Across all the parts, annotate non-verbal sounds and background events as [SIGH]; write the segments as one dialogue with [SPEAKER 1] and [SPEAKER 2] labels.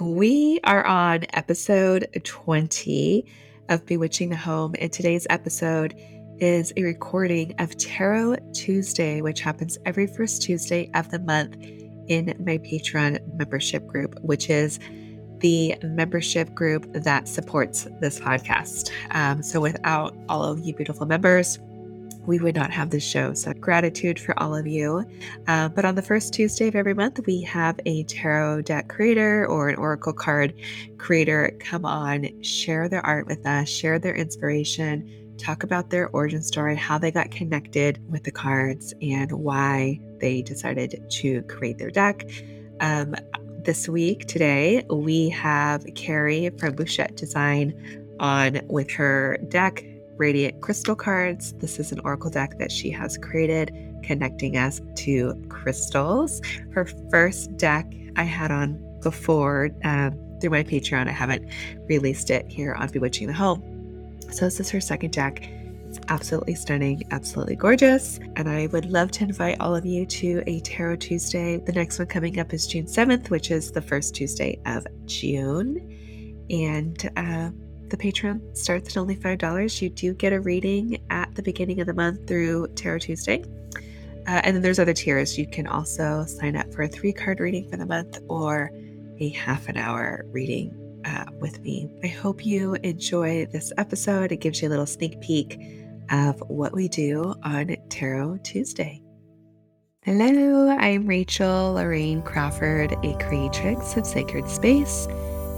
[SPEAKER 1] We are on episode 20 of Bewitching the Home, and today's episode is a recording of Tarot Tuesday, which happens every first Tuesday of the month in my Patreon membership group, which is the membership group that supports this podcast. Um, so, without all of you beautiful members, we would not have this show. So, gratitude for all of you. Uh, but on the first Tuesday of every month, we have a tarot deck creator or an oracle card creator come on, share their art with us, share their inspiration, talk about their origin story, how they got connected with the cards, and why they decided to create their deck. Um, this week, today, we have Kerri from Bouchette Design on with her deck Radiant Crystal cards. This is an oracle deck that she has created, connecting us to crystals. Her first deck I had on before um, through my Patreon. I haven't released it here on Bewitching the Home. So, this is her second deck. It's absolutely stunning, absolutely gorgeous. And I would love to invite all of you to a Tarot Tuesday. The next one coming up is June 7th, which is the first Tuesday of June. And uh, the Patreon starts at only $5. You do get a reading at the beginning of the month through Tarot Tuesday. Uh, and then there's other tiers. You can also sign up for a three card reading for the month or a half an hour reading uh, with me. I hope you enjoy this episode. It gives you a little sneak peek of what we do on Tarot Tuesday. Hello, I'm Rachel Lorraine Crawford, a creatrix of sacred space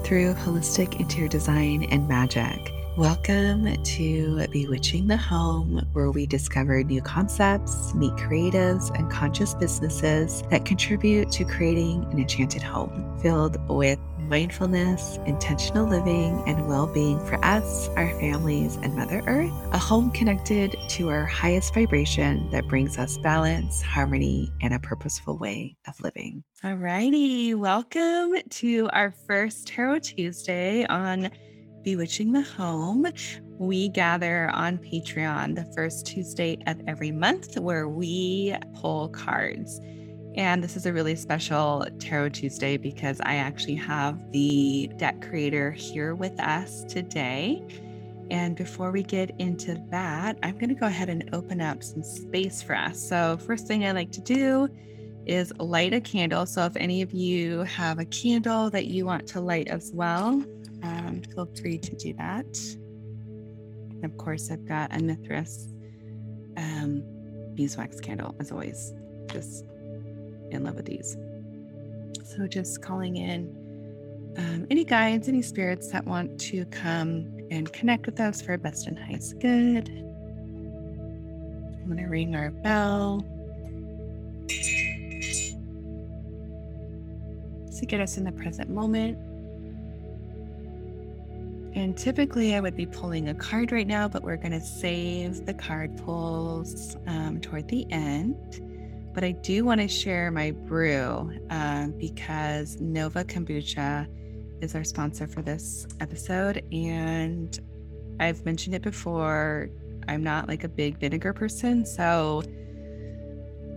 [SPEAKER 1] through holistic interior design and magic. Welcome to Bewitching the Home, where we discover new concepts, meet creatives, and conscious businesses that contribute to creating an enchanted home filled with mindfulness, intentional living, and well being for us, our families, and Mother Earth. A home connected to our highest vibration that brings us balance, harmony, and a purposeful way of living. All righty. Welcome to our first Tarot Tuesday on Bewitching the Home. We gather on Patreon the first Tuesday of every month where we pull cards. And this is a really special Tarot Tuesday because I actually have the deck creator here with us today. And before we get into that, I'm going to go ahead and open up some space for us. So, first thing I like to do is light a candle. So, if any of you have a candle that you want to light as well, um, feel free to do that. And of course, I've got a Mithras um, beeswax candle, as always. Just in love with these. So just calling in um, any guides, any spirits that want to come and connect with us for best and highest good. I'm going to ring our bell to get us in the present moment. And typically, I would be pulling a card right now, but we're going to save the card pulls um, toward the end. But I do want to share my brew uh, because Nova Kombucha is our sponsor for this episode. And I've mentioned it before. I'm not like a big vinegar person. So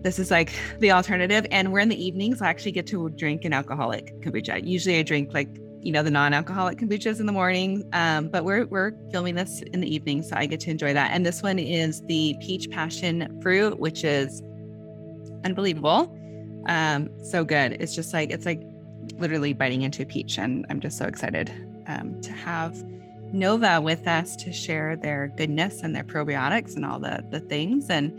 [SPEAKER 1] this is like [LAUGHS] the alternative. And we're in the evenings. I actually get to drink an alcoholic kombucha. Usually I drink like, you know, the non-alcoholic kombuchas in the morning. Um, but we're we're filming this in the evening, so I get to enjoy that. And this one is the peach passion fruit, which is unbelievable. Um, so good. It's just like it's like literally biting into a peach, and I'm just so excited um, to have Nova with us to share their goodness and their probiotics and all the the things. And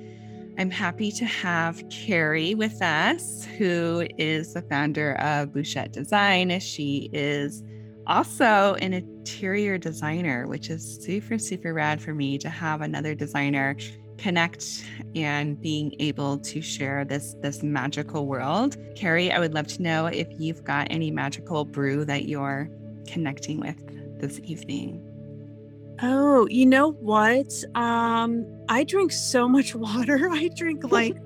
[SPEAKER 1] I'm happy to have Kerri with us, who is the founder of Bouchette Design. She is also an interior designer, which is super, super rad for me to have another designer connect and being able to share this this magical world. Kerri, I would love to know if you've got any magical brew that you're connecting with this evening.
[SPEAKER 2] Oh, you know what? Um, I drink so much [LAUGHS] water. I drink like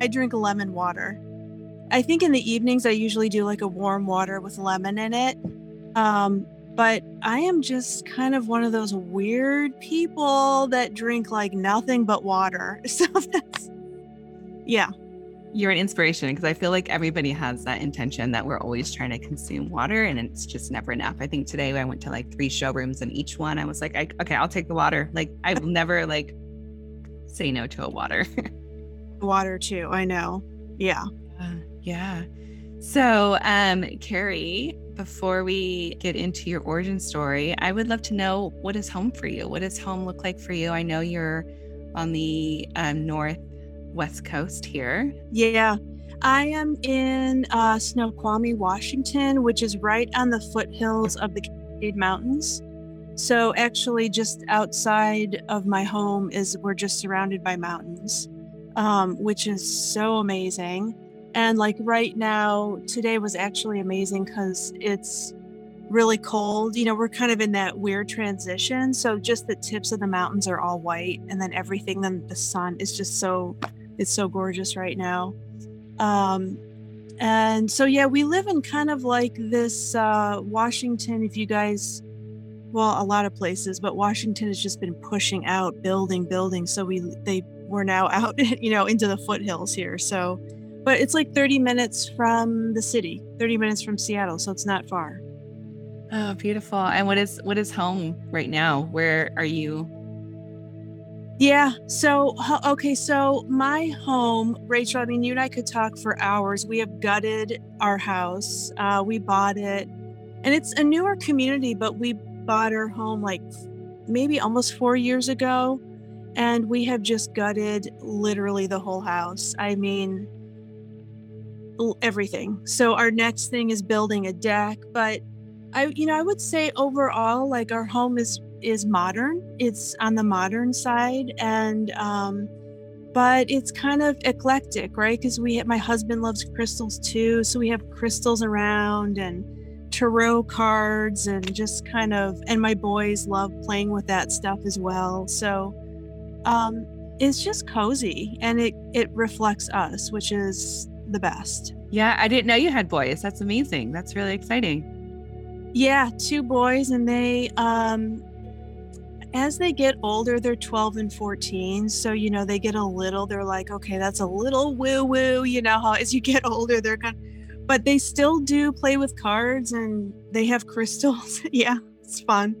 [SPEAKER 2] I drink lemon water. I think in the evenings I usually do like a warm water with lemon in it. Um, but I am just kind of one of those weird people that drink like nothing but water. [LAUGHS] So that's, yeah,
[SPEAKER 1] you're an inspiration because I feel like everybody has that intention that we're always trying to consume water and it's just never enough. I think today I went to like three showrooms and each one I was like, I, okay, I'll take the water. Like I will never like say no to a water. [LAUGHS]
[SPEAKER 2] water too. I know. Yeah.
[SPEAKER 1] Uh, yeah. So, um, Kerri, before we get into your origin story, I would love to know what is home for you? What does home look like for you? I know you're on the um, northwest coast here.
[SPEAKER 2] Yeah. I am in uh, Snoqualmie, Washington, which is right on the foothills of the Cascade Mountains. So, actually, just outside of my home is we're just surrounded by mountains, um, which is so amazing. And like right now, today was actually amazing because it's really cold. You know, we're kind of in that weird transition. So just the tips of the mountains are all white, and then everything, then the sun is just so, it's so gorgeous right now. Um, and so, yeah, we live in kind of like this uh, Washington, if you guys, well, a lot of places, but Washington has just been pushing out building, building. So we, they, we're now [LAUGHS] out, you know, into the foothills here. So, but it's like 30 minutes from the city 30 minutes from seattle so it's not far.
[SPEAKER 1] Oh beautiful. And what is what is home right now? Where are you?
[SPEAKER 2] Yeah so okay so my home rachel i mean you and i could talk for hours. We have gutted our house uh, we bought it. And it's a newer community but we bought our home like maybe almost four years ago. And we have just gutted literally the whole house. I mean everything. So our next thing is building a deck, but I you know, I would say overall like our home is is modern. It's on the modern side and um but it's kind of eclectic, right? Cuz we my husband loves crystals too, so we have crystals around and tarot cards and just kind of and my boys love playing with that stuff as well. So um it's just cozy and it it reflects us, which is the best.
[SPEAKER 1] Yeah, I didn't know you had boys. That's amazing. That's really exciting.
[SPEAKER 2] Yeah, two boys and they um as they get older, they're 12 and 14. So, you know, they get a little, they're like, okay, that's a little woo woo, you know, how as you get [LAUGHS] older, they're kind of, but they still do play with cards and they have crystals. [LAUGHS] yeah, it's fun.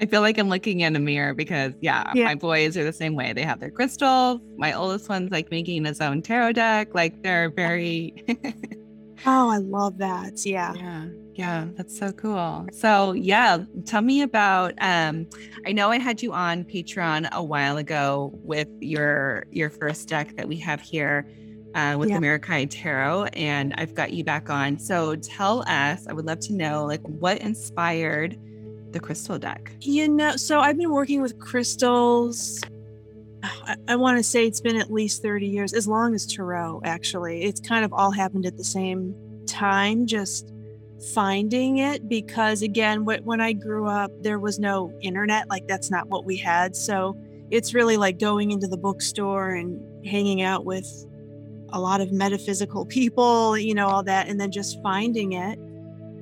[SPEAKER 1] I feel like I'm looking in a mirror because yeah, yeah, my boys are the same way. They have their crystals. My oldest one's like making his own tarot deck. Like they're very [LAUGHS]
[SPEAKER 2] Oh, I love that. Yeah.
[SPEAKER 1] Yeah. Yeah, that's so cool. So, yeah, tell me about um I know I had you on Patreon a while ago with your your first deck that we have here uh, with yeah. Meraki Tarot, and I've got you back on. So, tell us, I would love to know like what inspired the crystal deck?
[SPEAKER 2] You know, so I've been working with crystals. I, I want to say it's been at least 30 years, as long as Tarot, actually. It's kind of all happened at the same time, just finding it because, again, when I grew up, there was no internet. Like, that's not what we had. So it's really like going into the bookstore and hanging out with a lot of metaphysical [LAUGHS] people, you know, all that, and then just finding it.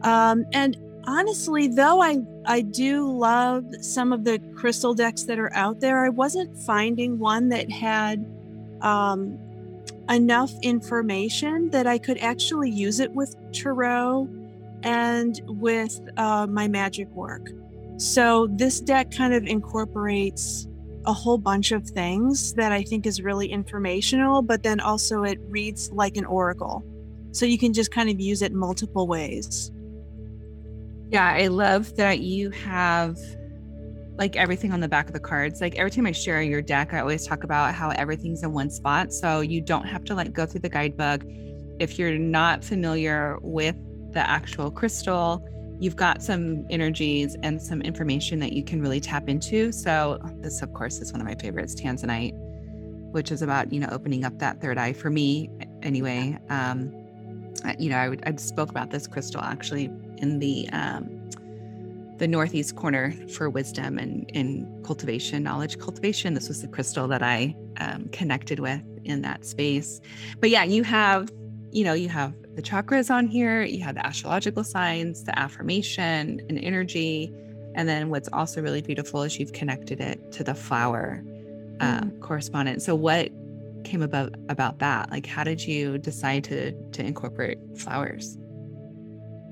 [SPEAKER 2] Um, and honestly, though I I do love some of the crystal decks that are out there, I wasn't finding one that had um, enough information that I could actually use it with tarot and with uh, my magic work. So this deck kind of incorporates a whole bunch of things that I think is really informational, but then also it reads like an oracle. So you can just kind of use it multiple ways.
[SPEAKER 1] Yeah, I love that you have like everything on the back of the cards. Like every time I share your deck, I always talk about how everything's in one spot. So you don't have to like go through the guidebook. If you're not familiar with the actual crystal, you've got some energies and some information that you can really tap into. So this, of course, is one of my favorites, Tanzanite, which is about, you know, opening up that third eye for me anyway. Um, you know, I, would, I spoke about this crystal actually in the um, the northeast corner for wisdom and in cultivation, knowledge cultivation. This was the crystal that I um, connected with in that space. But yeah, you have, you know, you have the chakras on here, you have the astrological signs, the affirmation and energy. And then what's also really beautiful is you've connected it to the flower uh, mm. correspondent. So, what came about about that? Like how did you decide to to incorporate flowers?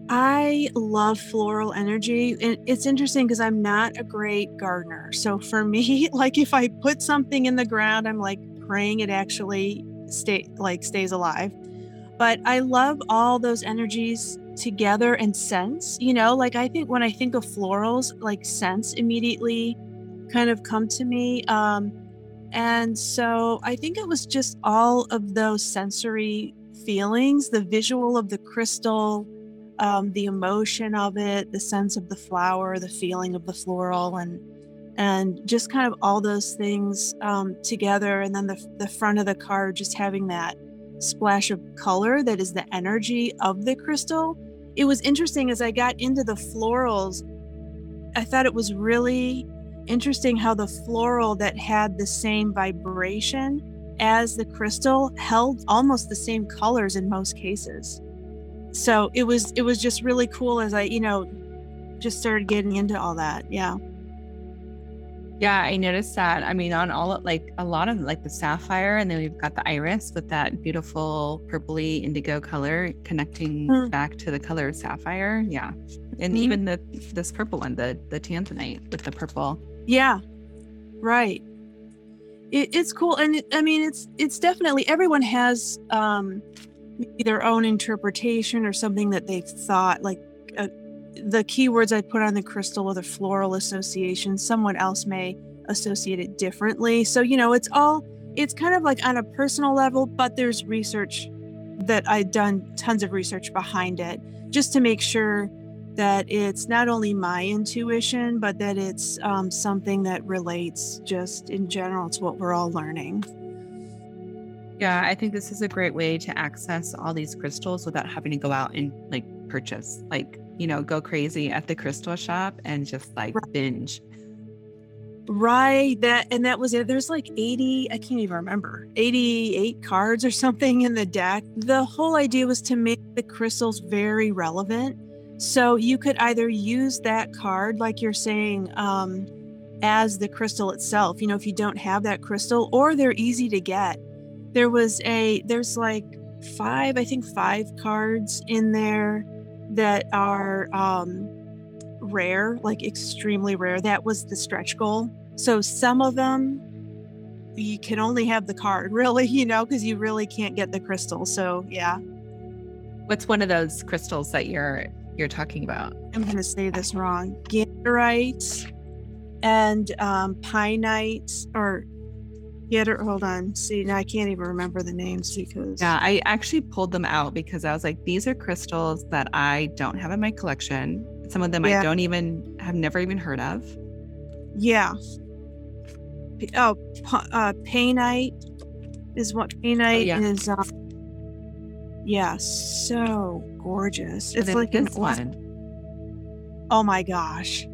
[SPEAKER 2] I love floral energy. And it's interesting because I'm not a great gardener. So for me, [LAUGHS] like if I put something in the ground, I'm like praying it actually stay like stays alive. But I love all those energies together and scents. You know, like I think when I think of florals, like scents immediately kind of come to me. Um, and so I think it was just all of those sensory feelings, the visual of the crystal, um, the emotion of it, the sense of the flower, the feeling of the floral, and and just kind of all those things um, together. And then the the front of the card just having that splash of color that is the energy of the crystal. It was interesting as I got into the florals. I thought it was really interesting how the floral that had the same vibration as the crystal held almost the same colors in most cases so it was it was just really cool as i you know just started getting into all that yeah
[SPEAKER 1] yeah i noticed that i mean on all like a lot of like the sapphire and then we've got the iris with that beautiful purpley indigo color connecting mm. back to the color of sapphire yeah and mm. even the this purple one the the tanzanite with the purple
[SPEAKER 2] yeah right it, it's cool and it, i mean it's it's definitely everyone has um their own interpretation or something that they thought like uh, the keywords I put on the crystal or the floral association, someone else may associate it differently. So, you know, it's all, it's kind of like on a personal level, but there's research that I've done tons of research behind it just to make sure that it's not only my intuition, but that it's um, something that relates just in general to what we're all learning.
[SPEAKER 1] Yeah, I think this is a great way to access all these crystals without having to go out and like purchase, like, you know, go crazy at the crystal shop and just like right. binge.
[SPEAKER 2] Right. That and that was it. There's like 80, I can't even remember, 88 cards or something in the deck. The whole idea was to make the crystals very relevant. So you could either use that card, like you're saying, um, as the crystal itself, you know, if you don't have that crystal, or they're easy to get there was a there's like five i think five cards in there that are um rare like extremely rare. That was the stretch goal. So some of them you can only have the card [LAUGHS] really you know because you really can't get the crystal so yeah.
[SPEAKER 1] What's one of those crystals that you're you're talking about?
[SPEAKER 2] I'm going to say this wrong. Ganorite and um painite or Get her. Hold on. See, now I can't even remember the names because.
[SPEAKER 1] Yeah, I actually pulled them out because I was like, these are crystals that I don't have in my collection. Some of them yeah. I don't even have never even heard of.
[SPEAKER 2] Yeah. Oh, uh, painite is what painite oh, yeah. is. Um, yeah, so gorgeous.
[SPEAKER 1] It's like this an one.
[SPEAKER 2] Oh my gosh.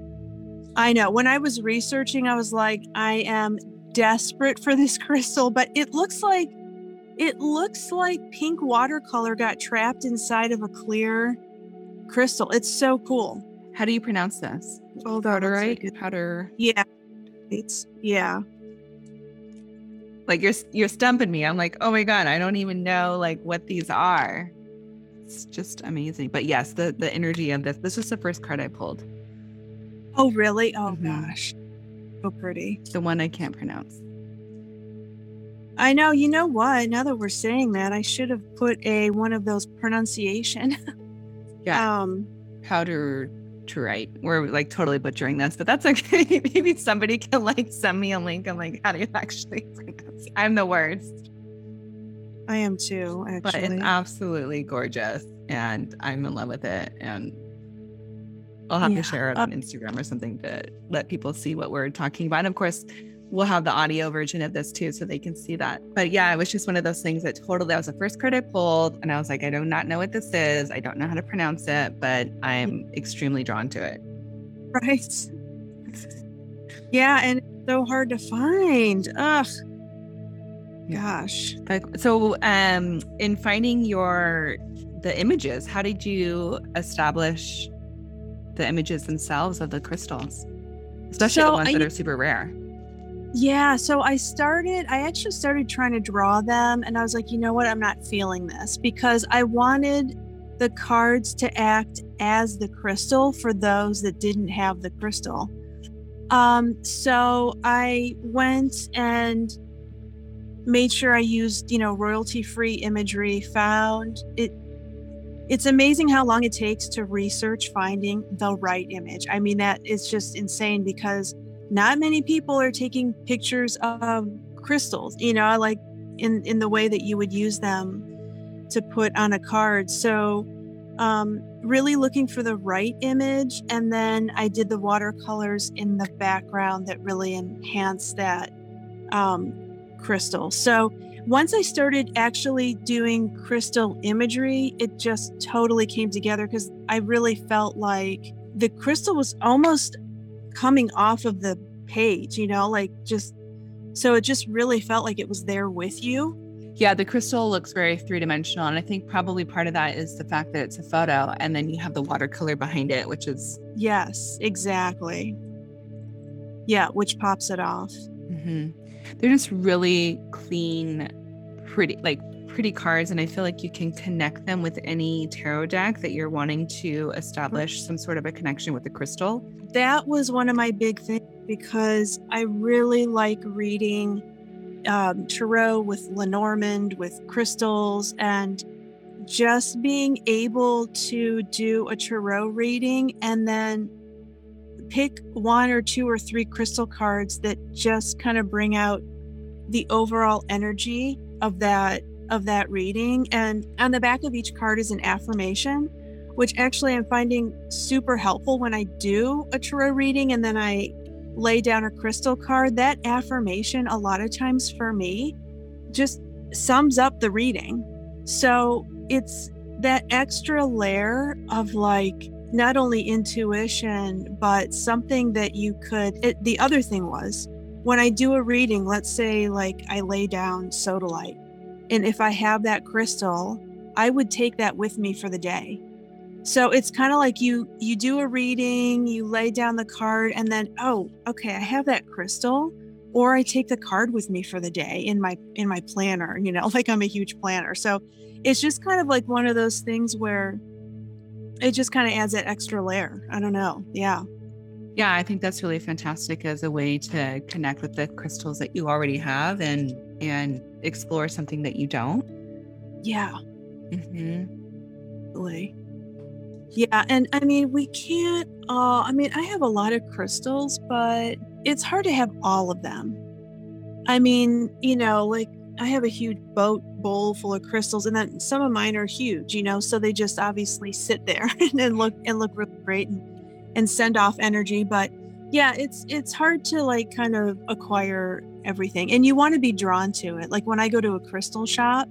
[SPEAKER 2] I know. When I was researching, I was like, I am desperate for this crystal, but it looks like it looks like pink watercolor got trapped inside of a clear crystal. It's so cool.
[SPEAKER 1] How do you pronounce this?
[SPEAKER 2] Oh, Powderite?
[SPEAKER 1] Powder.
[SPEAKER 2] Yeah. It's yeah.
[SPEAKER 1] Like you're you're stumping me. I'm like, oh my god, I don't even know like what these are. It's just amazing. But yes, the the energy of this. This was the first card I pulled.
[SPEAKER 2] Oh really? Oh mm-hmm. gosh.
[SPEAKER 1] The one I can't pronounce.
[SPEAKER 2] I know. You know what? Now that we're saying that, I should have put a one of those pronunciation. [LAUGHS]
[SPEAKER 1] yeah. Um, powder to write. We're like totally butchering this, but that's [LAUGHS] okay. Maybe somebody can like send me a link. I'm like, how do you actually pronounce? It? I'm the worst.
[SPEAKER 2] I am too. Actually,
[SPEAKER 1] but it's absolutely gorgeous, and I'm in love with it. And I'll have yeah. to share it on Instagram or something to let people see what we're talking about. And of course, we'll have the audio version of this too, so they can see that. But yeah, it was just one of those things that totally that was the first card I pulled, and I was like, I do not know what this is. I don't know how to pronounce it, but I'm extremely drawn to it.
[SPEAKER 2] Right. Yeah, and it's so hard to find. Ugh. Gosh.
[SPEAKER 1] So, um, in finding your the images, how did you establish the images themselves of the crystals, especially so the ones I, that are super rare.
[SPEAKER 2] Yeah, so I started, I actually started trying to draw them, and I was like, you know what, I'm not feeling this because I wanted the cards to act as the crystal for those that didn't have the crystal. Um, so I went and made sure I used, you know, royalty free imagery, found it. It's amazing how long it takes to research finding the right image. I mean, that is just insane because not many people are taking pictures of crystals, you know, like in, in the way that you would use them to put on a card. So, um, really looking for the right image. And then I did the watercolors in the background that really enhanced that um, crystal. So, once I started actually doing crystal imagery, it just totally came together because I really felt like the crystal was almost coming off of the page, you know, like just so it just really felt like it was there with you.
[SPEAKER 1] Yeah, the crystal looks very three dimensional. And I think probably part of that is the fact that it's a photo and then you have the watercolor behind it, which is.
[SPEAKER 2] Yes, exactly. Yeah, which pops it off.
[SPEAKER 1] Mm-hmm. They're just really clean, pretty, like pretty cards. And I feel like you can connect them with any tarot deck that you're wanting to establish some sort of a connection with the crystal
[SPEAKER 2] that was one of my big things because I really like reading um, tarot with Lenormand, with crystals, and just being able to do a tarot reading and then pick one or two or three crystal cards that just kind of bring out the overall energy of that of that reading and on the back of each card is an affirmation which actually I'm finding super helpful when I do a tarot reading and then I lay down a crystal card. That affirmation, a lot of times for me, just sums up the reading. So it's that extra layer of like not only intuition, but something that you could. It, the other thing was when I do a reading, let's say like I lay down sodalite, and if I have that crystal, I would take that with me for the day so it's kind of like you you do a reading, you lay down the card and then oh, okay, I have that crystal or I take the card with me for the day in my in my planner, you know, [LAUGHS] like I'm a huge planner. So it's just kind of like one of those things where it just kind of adds that extra layer. I don't know. Yeah.
[SPEAKER 1] Yeah, I think that's really fantastic as a way to connect with the crystals that you already have and and explore something that you don't.
[SPEAKER 2] Yeah. Mm-hmm. Really. Yeah, and I mean, we can't. Uh, I mean, I have a lot of crystals, but it's hard to have all of them. I mean, you know, like I have a huge boat bowl full of crystals, and then some of mine are huge, you know, so they just obviously sit there [LAUGHS] and look and look really great and, and send off energy. But yeah, it's it's hard to like kind of acquire everything, and you want to be drawn to it. Like when I go to a crystal shop,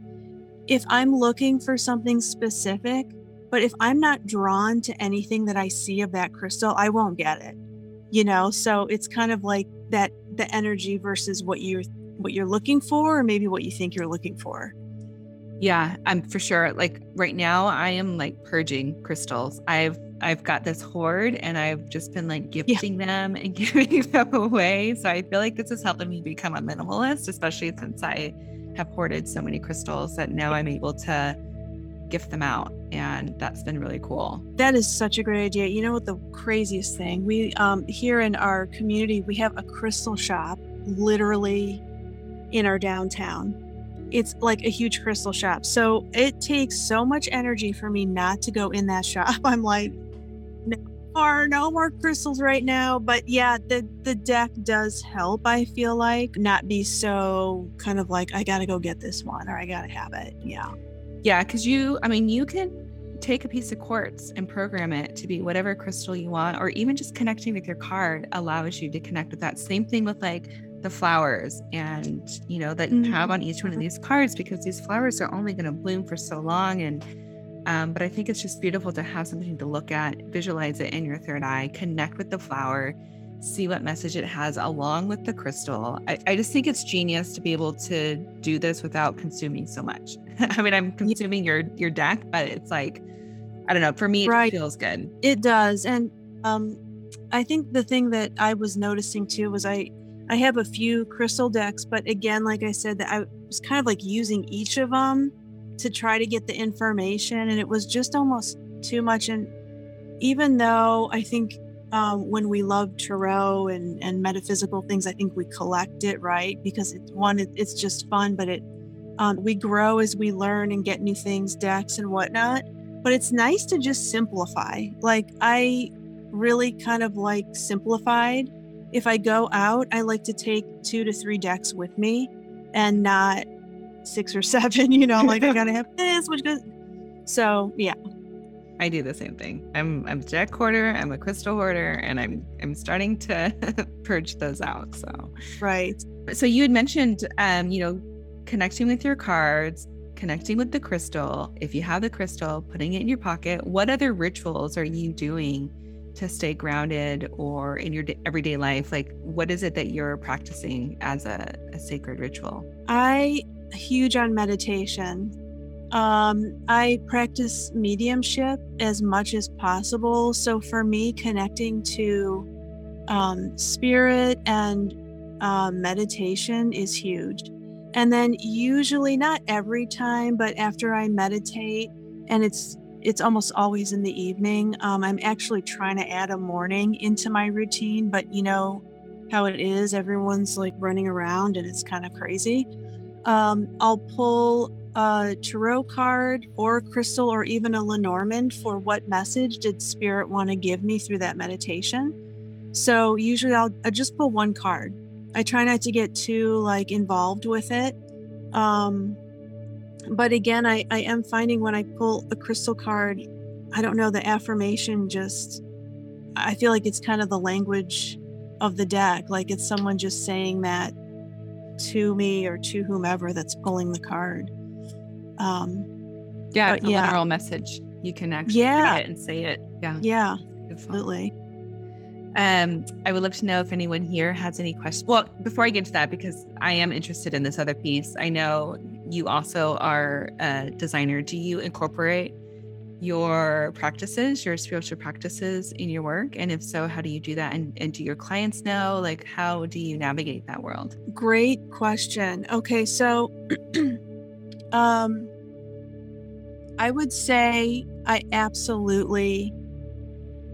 [SPEAKER 2] if I'm looking for something specific, but if I'm not drawn to anything that I see of that crystal, I won't get it. You know, so it's kind of like that the energy versus what you're what you're looking for or maybe what you think you're looking for.
[SPEAKER 1] Yeah, I'm for sure. Like right now I am like purging crystals. I've I've got this hoard and I've just been like gifting yeah. them and [LAUGHS] giving them away. So I feel like this is helping me become a minimalist, especially since I have hoarded so many crystals that now I'm able to gift them out and that's been really cool
[SPEAKER 2] that is such a great idea you know what the craziest thing we um here in our community we have a crystal shop literally in our downtown. It's like a huge crystal shop. So it takes so much energy for me not to go in that [LAUGHS] shop. I'm like no more no more crystals right now. But yeah the the deck does help i feel like not be so kind of like i gotta go get this one or i gotta have it. Yeah.
[SPEAKER 1] Yeah, because you, I mean, you can take a piece of quartz and program it to be whatever crystal you want, or even just connecting with your card allows you to connect with that. Same thing with like the flowers and, you know, that you have on each one of mm-hmm. these cards because these flowers are only going to bloom for so long. And, um, but I think it's just beautiful to have something to look at, visualize it in your third eye, connect with the flower see what message it has along with the crystal. I, I, just think it's genius to be able to do this without consuming so much. [LAUGHS] I mean, I'm consuming your your deck, but it's like, I don't know. For me, right. it feels good.
[SPEAKER 2] It does, and um, I think the thing that I was noticing too was I I have a few crystal decks, but again, like I said, that I was kind of like using each of them to try to get the information, and it was just almost too much. And even though I think um, when we love tarot and, and metaphysical things, I think we collect it right because it's one, it, it's just fun, but it um, we grow as we learn and get new things, decks and whatnot. But it's nice to just simplify. Like I really kind of like simplified. If I go out, I like to take two to three decks with me and not six or [LAUGHS] seven, you know, like I gotta have this, which goes so yeah.
[SPEAKER 1] I do the same thing. I'm I'm a deck hoarder, I'm a crystal hoarder, and I'm I'm starting to [LAUGHS] purge those out. So
[SPEAKER 2] right.
[SPEAKER 1] So you had mentioned um, you know, connecting with your cards, connecting with the crystal. If you have the crystal, putting it in your pocket. What other rituals are you doing to stay grounded or in your everyday life? Like, what is it that you're practicing as a, a sacred ritual?
[SPEAKER 2] I huge on meditation. Um, I practice mediumship as much as possible. So for me, connecting to um, spirit and uh, meditation is huge. And then usually not every time, but after I meditate, and it's it's almost always in the evening. Um, I'm actually trying to add a morning into my routine, but you know how it is. Everyone's like running around and it's kind of crazy. Um, I'll pull a tarot card or a crystal or even a Lenormand for what message did spirit want to give me through that meditation. So usually I'll, I'll just pull one card. I try not to get too like involved with it. Um, but again, I, I am finding when I pull a crystal card, I don't know, the affirmation just, I feel like it's kind of the language of the deck. Like it's someone just saying that to me or to whomever that's pulling the card. Um,
[SPEAKER 1] yeah, it's a yeah. literal message. You can actually yeah. it and say it. Yeah.
[SPEAKER 2] Yeah. Absolutely.
[SPEAKER 1] Um, I would love to know if anyone here has any questions. Well, before I get to that, because I am interested in this other piece, I know you also are a designer. Do you incorporate your practices, your spiritual practices in your work? And if so, how do you do that? And, and do your clients know? Like, how do you navigate that world?
[SPEAKER 2] Great question. Okay, so [CLEARS THROAT] um, I would say I absolutely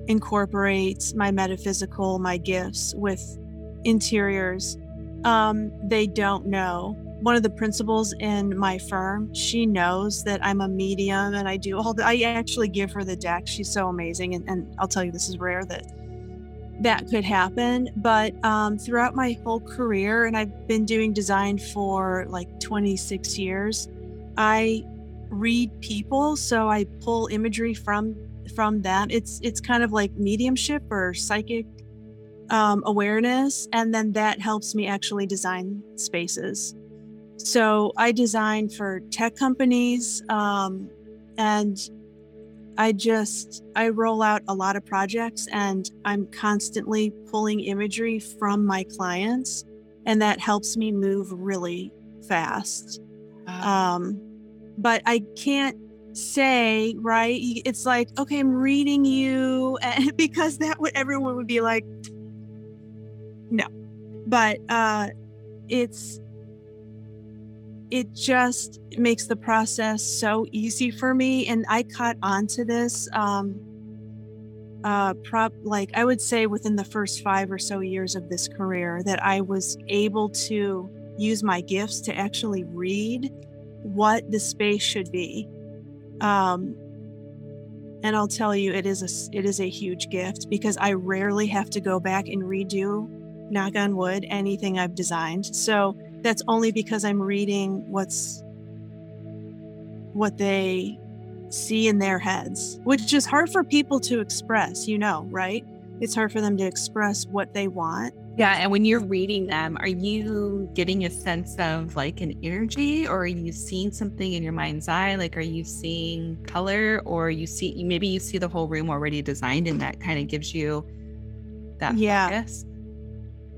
[SPEAKER 2] incorporate my metaphysical, my gifts with interiors. Um, they don't know one of the principals in my firm, she knows that I'm a medium and I do all the, I actually give her the deck. She's so amazing. And, and I'll tell you, this is rare that that could happen. But um, throughout my whole career, and I've been doing design for like 26 years, I read people. So I pull imagery from from that. It's it's kind of like mediumship or psychic um, awareness, and then that helps me actually design spaces. So I design for tech companies, um, and I just I roll out a lot of projects, and I'm constantly pulling imagery from my clients, and that helps me move really fast. Um, but I can't say right. It's like okay, I'm reading you, [LAUGHS] and because that would everyone would be like, no, but uh, it's it just makes the process so easy for me. And I caught onto this, um, uh, prop like I would say within the first five or so years of this career that I was able to use my gifts to actually read what the space should be. Um, and I'll tell you, it is a it is a huge gift because I rarely have to go back and redo, knock on wood, anything I've designed. So that's only because I'm reading what's what they see in their heads, which is hard for people to express, you know, right? It's hard for them to express what they want.
[SPEAKER 1] Yeah. And when you're reading them, are you getting a sense of like an energy or are you seeing something in your mind's eye? Like, are you seeing color or you see, maybe you see the whole room already designed and that kind of gives you that yeah. focus?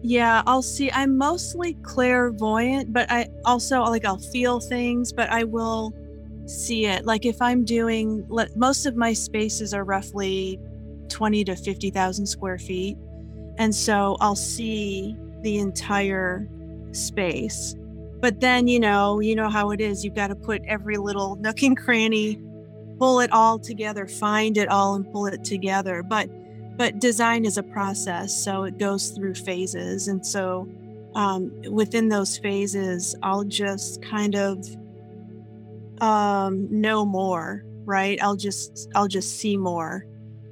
[SPEAKER 2] Yeah, I'll see. I'm mostly clairvoyant, but I also like I'll feel things, but I will see it. Like if I'm doing, most of my spaces are roughly 20 to 50,000 square feet. And so I'll see the entire space. But then, you know, you know how it is. You've got to put every little nook and cranny, pull it all together, find it all and pull it together. But but design is a process, so it goes through phases. And so um, within those phases, I'll just kind of um, know more, right? I'll just I'll just see more,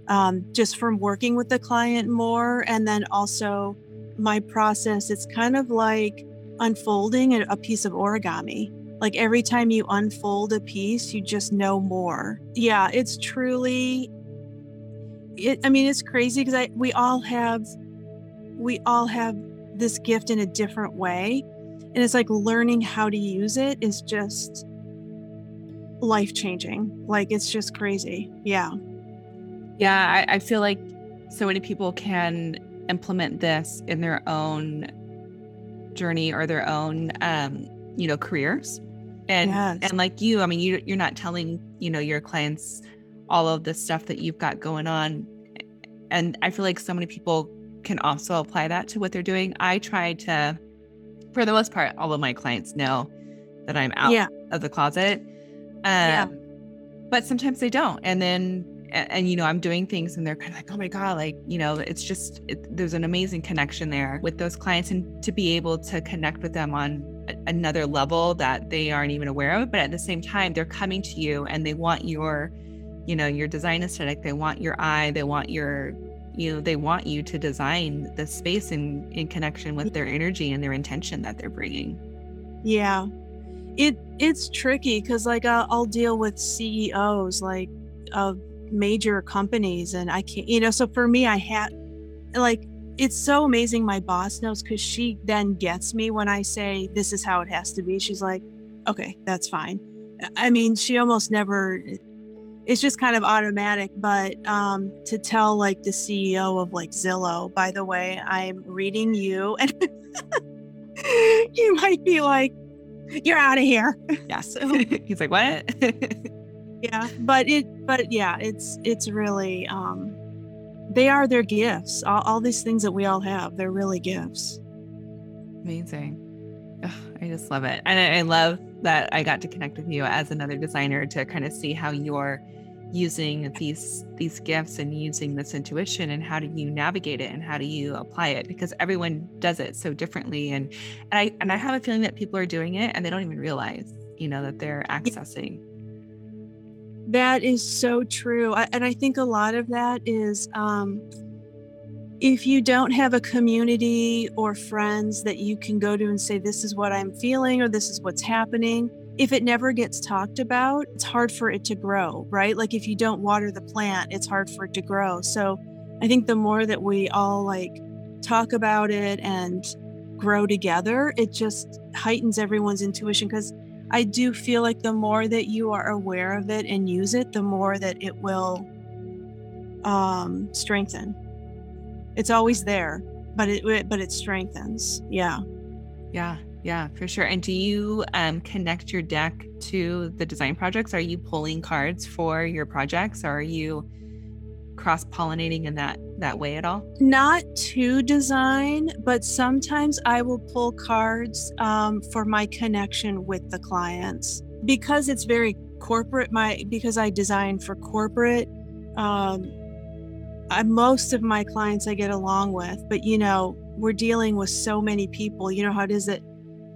[SPEAKER 2] um, just from working with the client more, and then also my process. It's kind of like unfolding a, piece of origami. Like every time you unfold a piece, you just know more. Yeah, it's truly. It, I mean, it's crazy because we all have, we all have this gift in a different way, and it's like learning how to use it is just life changing. Like it's just crazy. Yeah.
[SPEAKER 1] Yeah, I, I feel like so many people can implement this in their own journey or their own um, you know, careers. And yes. and like you, I mean, you you're not telling, you know, your clients all of the stuff that you've got going on. And I feel like so many people can also apply that to what they're doing. I try to, for the most part, all of my clients know that I'm out yeah. of the closet. Um, yeah. But sometimes they don't. And then, and, and, you know, I'm doing things and they're kind of like, oh my God, like, you know, it's just, it, there's an amazing connection there with those clients and to be able to connect with them on a, another level that they aren't even aware of. But at the same time, they're coming to you and they want your, you know, your design aesthetic. They want your eye. They want your, you know, they want you to design the space in, in connection with their energy and their intention that they're bringing.
[SPEAKER 2] Yeah it it's tricky because like I'll, I'll, deal with CEOs like of major companies, and I can't, you know. So for me, I had like it's so amazing. My boss knows because she then gets me when I say this is how it has to be. She's like, okay, that's fine. I mean, she almost never. It's just kind of automatic, but um, to tell like the CEO of like Zillow, by the way, I'm reading you, [LAUGHS] and you might be like, you're out of here.
[SPEAKER 1] Yes. [LAUGHS] He's like, what? [LAUGHS]
[SPEAKER 2] yeah. But it, but yeah, it's, it's really, um, they are their gifts. All, all these things that we all have, they're really gifts.
[SPEAKER 1] Amazing. Ugh, I just love it. And I, I love that I got to connect with you as another designer to kind of see how you're using these these gifts and using this intuition and how do you navigate it and how do you apply it because everyone does it so differently and and I and I have a feeling that people are doing it and they don't even realize you know that they're accessing
[SPEAKER 2] that is so true I, and I think a lot of that is um if you don't have a community or friends that you can go to and say this is what I'm feeling or this is what's happening if it never gets talked about, it's hard for it to grow, right? Like if you don't water the plant, it's hard for it to grow. So I think the more that we all like talk about it and grow together, it just heightens everyone's intuition because I do feel like the more that you are aware of it and use it, the more that it will um, strengthen. It's always there, but it but it strengthens. Yeah.
[SPEAKER 1] Yeah. Yeah, for sure. And do you um, connect your deck to the design projects? Are you pulling cards for your projects? Are you cross pollinating in that that way at all?
[SPEAKER 2] Not to design, but sometimes I will pull cards um, for my connection with the clients because it's very corporate. My because I design for corporate. Um, I, most of my clients I get along with, but you know, we're dealing with so many people. You know how it is that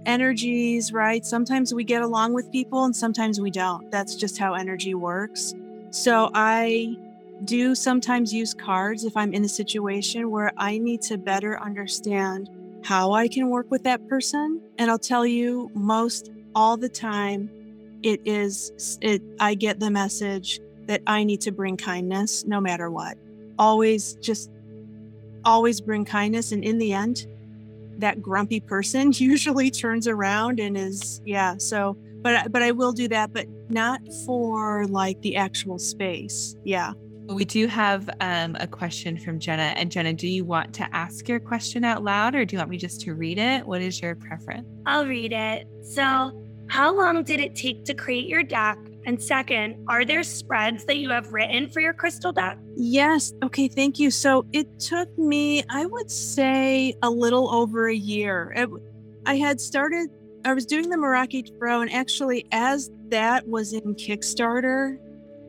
[SPEAKER 2] energies, right? Sometimes we get along with people and sometimes we don't. That's just how energy works. So I do sometimes use cards if I'm in a situation where I need to better understand how I can work with that person. And I'll tell you, most all the time, it is it I get the message that I need to bring kindness no matter what. Always just always bring kindness and in the end that grumpy person [LAUGHS] usually turns around and is yeah so but but i will do that but not for like the actual space yeah
[SPEAKER 1] we do have um, a question from jenna and jenna do you want to ask your question out loud or do you want me just to read it what is your preference
[SPEAKER 3] i'll read it so how long did it take to create your deck And second, are there spreads that you have written for your crystal deck?
[SPEAKER 2] Yes. Okay. Thank you. So it took me, I would say, a little over a year. It, I had started, I was doing the Meraki Tarot, and actually, as that was in Kickstarter,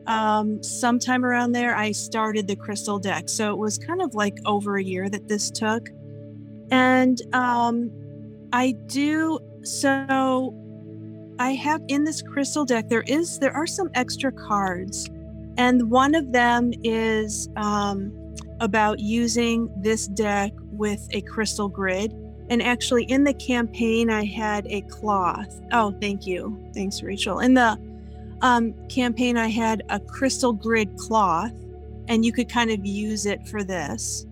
[SPEAKER 2] um, sometime around there, I started the crystal deck. So it was kind of like over a year that this took. And um, I do so I have in this crystal deck there is there are some extra cards, and one of them is um, about using this deck with a crystal grid. And actually, in the campaign, I had a cloth. Oh, thank you, thanks, Rachel. In the um, campaign, I had a crystal grid cloth, and you could kind of use it for this.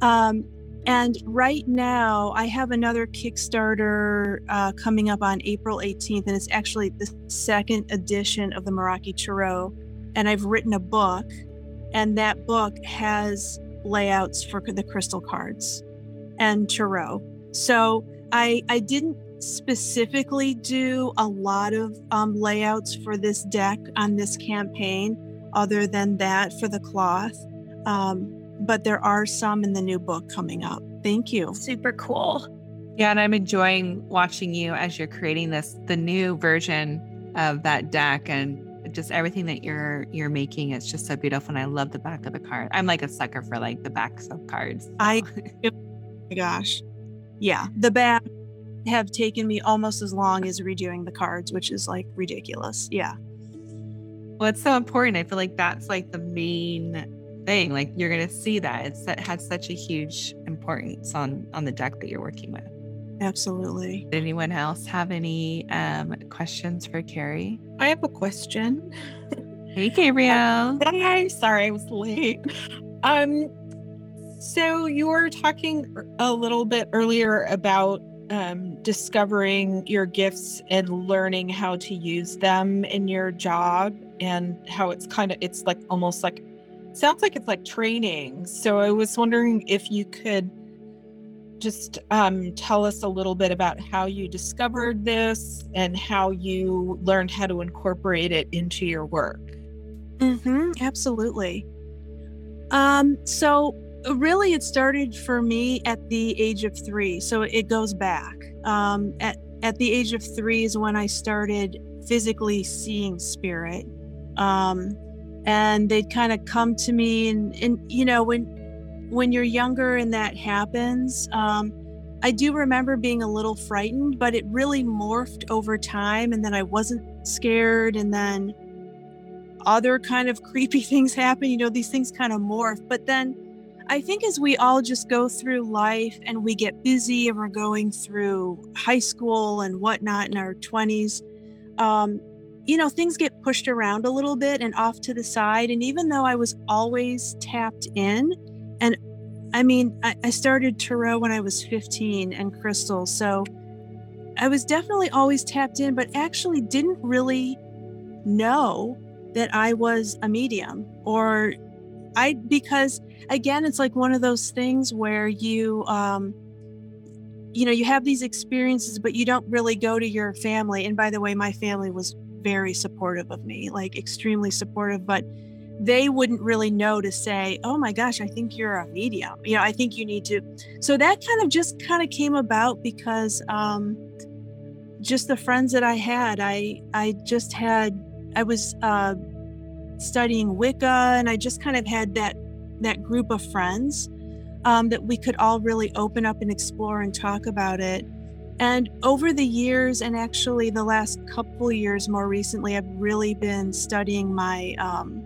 [SPEAKER 2] Um, and right now, I have another Kickstarter uh, coming up on April 18th, and it's actually the second edition of the Meraki Tarot. And I've written a book, and that book has layouts for the crystal cards and tarot. So I I didn't specifically do a lot of um, layouts for this deck on this campaign, other than that for the cloth. Um, but there are some in the new book coming up. Thank you.
[SPEAKER 3] Super cool.
[SPEAKER 1] Yeah, and I'm enjoying watching you as you're creating this the new version of that deck and just everything that you're you're making it's just so beautiful and I love the back of the card. I'm like a sucker for like the backs of cards.
[SPEAKER 2] I [LAUGHS] oh my gosh. Yeah, the back have taken me almost as long as redoing the cards, which is like ridiculous. Yeah.
[SPEAKER 1] Well, it's so important. I feel like that's like the main thing. Like you're going to see that. It's that has such a huge importance on on the deck that you're working with.
[SPEAKER 2] Absolutely.
[SPEAKER 1] Did anyone else have any um questions for Kerri?
[SPEAKER 4] I have a question.
[SPEAKER 1] Hey gabrielle. [LAUGHS]
[SPEAKER 4] Hi. Sorry i was late. Um so you were talking a little bit earlier about um, discovering your gifts and learning how to use them in your job and how it's kind of it's like almost like sounds like it's like training. So I was wondering if you could just um, tell us a little bit about how you discovered this and how you learned how to incorporate it into your work.
[SPEAKER 2] Mm-hmm, absolutely. Um, so really, it started for me at the age of three. So it goes back. Um, at at the age of three is when I started physically seeing spirit. Um, and they'd kind of come to me and and you know when when you're younger and that happens um, i do remember being a little frightened but it really morphed over time and then i wasn't scared and then other kind of [LAUGHS] creepy things happen you know these things kind of morph but then i think as we all just go through life and we get busy and we're going through high school and whatnot in our 20s um, you know, things get pushed around a little bit and off to the side. And even though I was always tapped in, and I mean, I, I started tarot when I was 15 and crystal. So I was definitely always tapped in, but actually didn't really know that I was a medium or I, because again, it's like one of those things where you, um, you know, you have these experiences, but you don't really go to your family. And by the way, my family was very supportive of me, like extremely supportive, but they wouldn't really know to say, oh my gosh, I think you're a medium. You know, I think you need to. So that kind of just kind of came about because um, just the friends that I had, I, I just had, I was uh, studying Wicca and I just kind of had that, that group of friends um, that we could all really open up and explore and talk about it. And over the years, and actually the last couple years more recently, I've really been studying my um,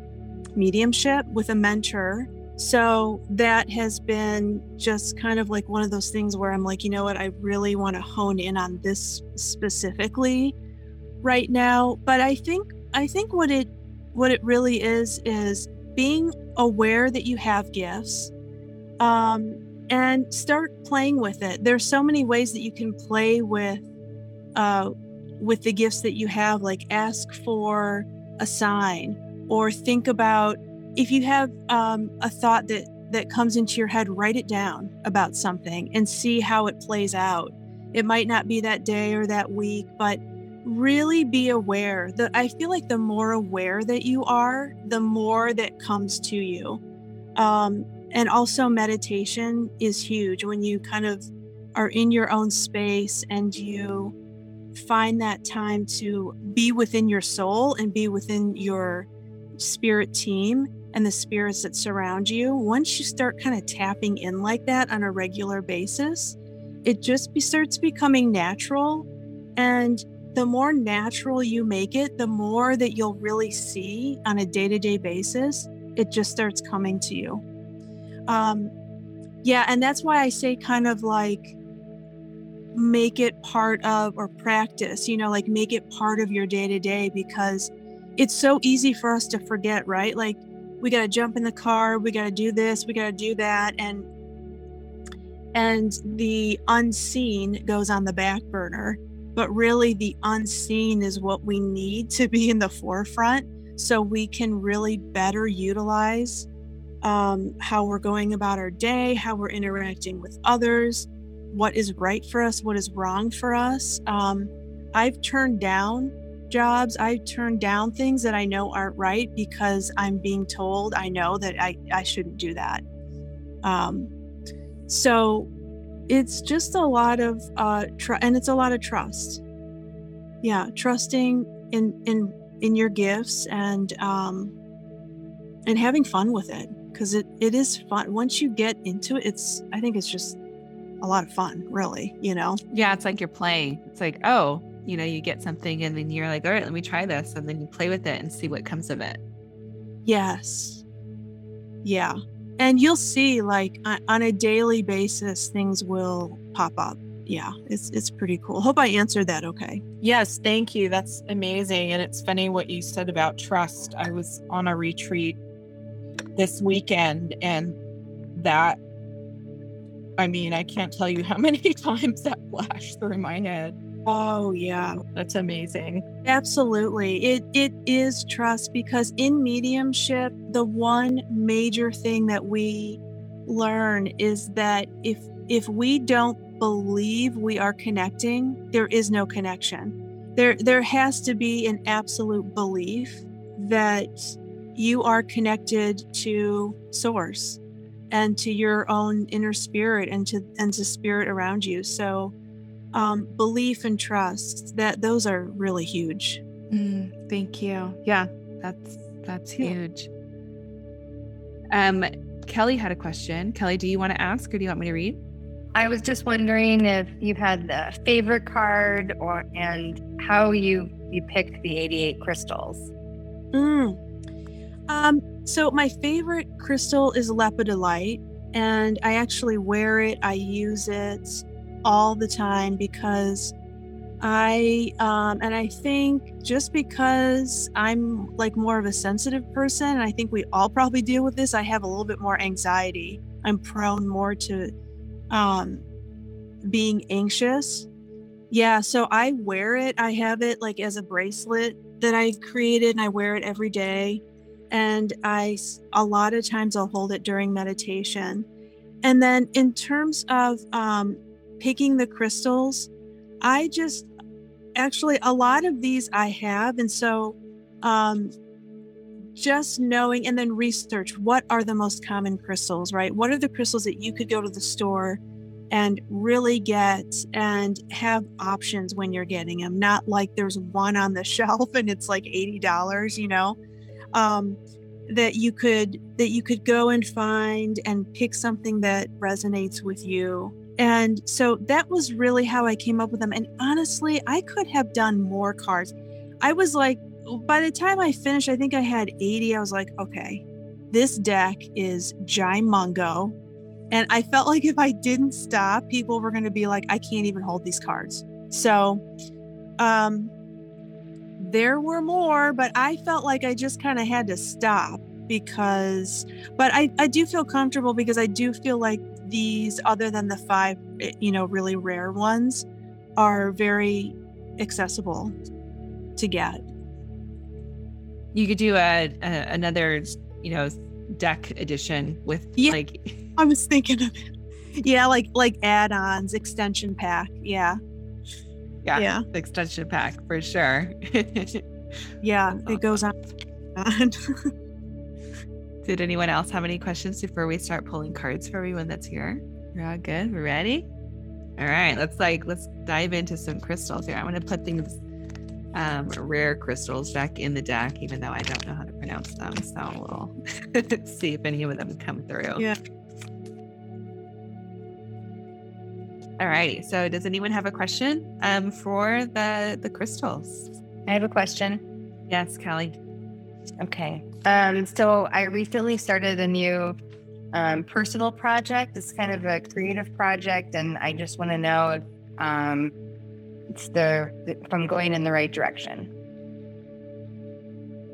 [SPEAKER 2] mediumship with a mentor. So that has been just kind of like one of those things where I'm like, you know what, I really want to hone in on this specifically right now. But I think I think what it what it really is is being aware that you have gifts. Um, and start playing with it. There's so many ways that you can play with uh, with the gifts that you have. Like ask for a sign, or think about if you have um, a thought that that comes into your head, write it down about something and see how it plays out. It might not be that day or that week, but really be aware that I feel like the more aware that you are, the more that comes to you. Um, and also, meditation is huge when you kind of are in your own space and you find that time to be within your soul and be within your spirit team and the spirits that surround you. Once you start kind of tapping in like that on a regular basis, it just starts becoming natural. And the more natural you make it, the more that you'll really see on a day to day basis, it just starts coming to you. Um, yeah, and that's why I say kind of like make it part of or practice, you know, like make it part of your day to day because it's so easy for us to forget, right? Like we got to jump in the car, we got to do this, we got to do that and and the unseen goes on the back burner. But really the unseen is what we need to be in the forefront so we can really better utilize um, how we're going about our day, how we're interacting with others, what is right for us, what is wrong for us. Um, I've turned down jobs, I've turned down things that I know aren't right because I'm being told I know that I, I shouldn't do that. Um, so it's just a lot of uh, tr- and it's a lot of trust. Yeah, trusting in in in your gifts and um, and having fun with it because it, it is fun. Once you get into it it's i think it's just a lot of fun really you know?
[SPEAKER 1] Yeah it's like you're playing. It's like oh you know you get something and then you're like all right let me try this and then you play with it and see what comes of it.
[SPEAKER 2] Yes. Yeah and you'll see like on a daily basis things will pop up. Yeah it's it's pretty cool. Hope i answered that okay.
[SPEAKER 4] Yes thank you. That's amazing and it's funny what you said about trust. I was on a retreat this weekend and that I mean, I can't tell you how [LAUGHS] many [LAUGHS] times that flashed through my head.
[SPEAKER 2] Oh yeah,
[SPEAKER 4] that's amazing.
[SPEAKER 2] Absolutely. It it is trust because in mediumship, the one major thing that we learn is that if if we don't believe we are connecting, there is no connection. There there has to be an absolute belief that you are connected to source and to your own inner spirit and to and to spirit around you so um, belief and trust that those are really huge
[SPEAKER 1] mm, thank you yeah that's that's huge yeah. um kelly had a question kelly do you want to ask or do you want me to read
[SPEAKER 5] i was just wondering if you had the favorite card or and how you you picked the 88 crystals
[SPEAKER 2] mm. Um, so my favorite crystal is lepidolite, and I actually wear it. I use it all the time because I um, and I think just because I'm like more of a sensitive person, and I think we all probably deal with this. I have a little bit more anxiety. I'm prone more to um, being anxious. Yeah, so I wear it. I have it like as a bracelet that I've created, and I wear it every day and I a lot of times I'll hold it during meditation. And then in terms of um, picking the crystals, I just actually a lot of these I have, and so um, just knowing and then research what are the most common crystals, right? What are the crystals that you could go to the store and really get and have options when you're getting them, not like there's one on the [LAUGHS] shelf and it's like $80, you know? um, that you could that you could go and find and pick something that resonates with you and so that was really how i came up with them. And honestly i could have done more cards. I was like by the time i finished i think i had 80 i was like okay this deck is gimungo and i felt like if i didn't stop people were going to be like i can't even hold these cards. So um there were more, but I felt like I just kind of had to stop because, but I, I do feel comfortable because I do feel like these, other than the five, eh, you know, really rare ones, are very accessible to get.
[SPEAKER 1] You could do a, a another, you know, deck edition with yeah, like.
[SPEAKER 2] I was [LAUGHS] thinking of it. Yeah, like like add-ons, extension pack. Yeah.
[SPEAKER 1] Yeah.
[SPEAKER 2] Yeah.
[SPEAKER 1] Extension pack for sure. [LAUGHS]
[SPEAKER 2] Yeah. It goes on. [LAUGHS] and
[SPEAKER 1] Did anyone else have any questions before we start pulling cards for everyone that's here? We're all good. We're ready. All right. Let's like let's dive into some crystals here. I'm gonna put things um rare crystals back in the deck, even though I don't know how to pronounce them. So we'll [LAUGHS] see if any of them come through.
[SPEAKER 2] Yeah.
[SPEAKER 1] All right. So does anyone have a question um for the the crystals?
[SPEAKER 5] I have a question.
[SPEAKER 1] Yes, Callie.
[SPEAKER 5] Okay. Um, so I recently started a new um, personal project. It's kind of a creative project, and I just want to know if um, it's the if I'm going in the right direction.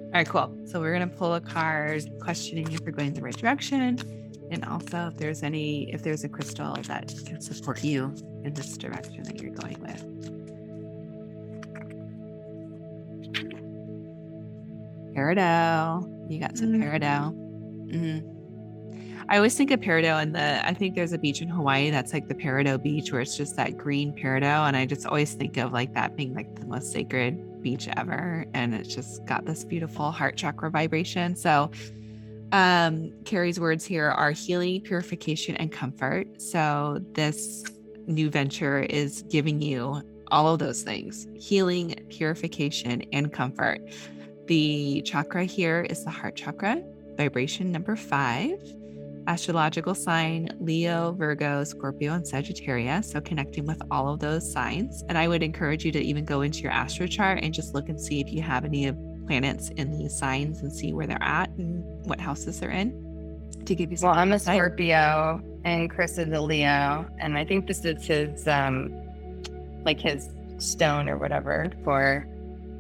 [SPEAKER 1] All right, cool. So we're gonna pull a card questioning if you're going the right direction, and also if there's any if there's a crystal that can support you in this direction that you're going with. Peridot, you got some
[SPEAKER 2] Mhm.
[SPEAKER 1] peridot. Mhm. I always think of peridot, and the I think there's a beach in Hawaii that's like the peridot beach, where it's just that green peridot, and I just always think of like that being like the most sacred beach ever, and it's just got this beautiful heart chakra vibration. So, um, Kerri's words here are healing, purification, and comfort. So this new venture is giving you all of those things: healing, purification, and comfort. The chakra here is the heart chakra, vibration number five astrological sign Leo, Virgo, Scorpio, and Sagittarius. So connecting with all of those signs. And I would encourage you to even go into your astro chart and just look and see if you have any of planets in these signs and see where they're at and what houses they're in to give you some
[SPEAKER 5] Well, I'm a. Scorpio, and Chris is a Leo, and I think this is his um, like his stone or whatever for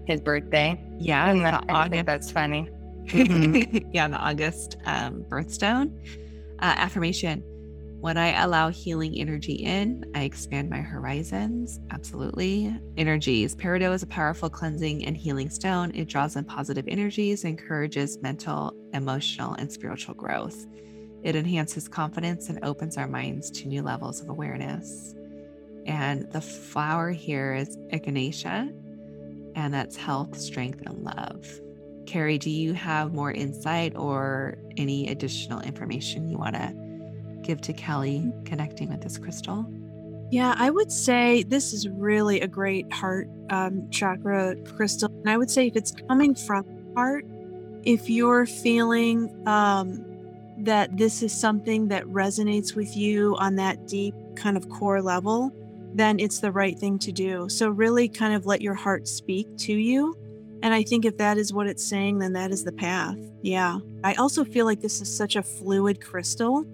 [SPEAKER 5] his birthday.
[SPEAKER 1] Yeah,
[SPEAKER 5] And
[SPEAKER 1] the
[SPEAKER 5] that, I think
[SPEAKER 1] August.
[SPEAKER 5] that's funny. Mhm. [LAUGHS] [LAUGHS]
[SPEAKER 1] yeah, the August um, birthstone. Uh, affirmation. When I allow healing energy in, I expand my horizons. Absolutely. Energies. Peridot is a powerful cleansing and healing stone. It draws in positive energies, encourages mental, emotional, and spiritual growth. It enhances confidence and opens our minds to new levels of awareness. And the flower here is echinacea, and that's health, strength, and love. Kerri, do you have more insight or any additional information you want to give to Kelly connecting with this crystal?
[SPEAKER 2] Yeah, I would say this is really a great heart um, chakra crystal. And I would say if it's coming from heart, if you're feeling um, that this is something that resonates with you on that deep kind of core level, then it's the right thing to do. So, really kind of let your heart speak to you. And I think if that is what it's saying, then that is the path. Yeah. I also feel like this is such a fluid crystal.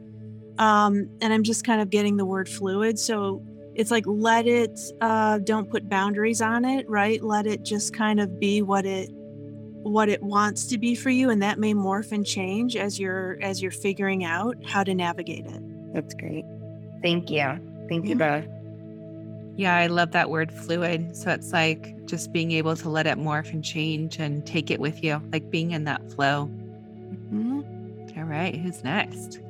[SPEAKER 2] Um, and I'm just kind of getting the word fluid. So it's like let it uh don't put boundaries on it, right? Let it just kind of be what it what it wants to be for you and that may morph and change as you're as you're figuring out how to navigate it.
[SPEAKER 5] That's great. Thank you. Thank you both.
[SPEAKER 1] Yeah, I love that word fluid. So it's like just being able to let it morph and change and take it with you, like being in that flow.
[SPEAKER 2] Mhm.
[SPEAKER 1] All right, who's next?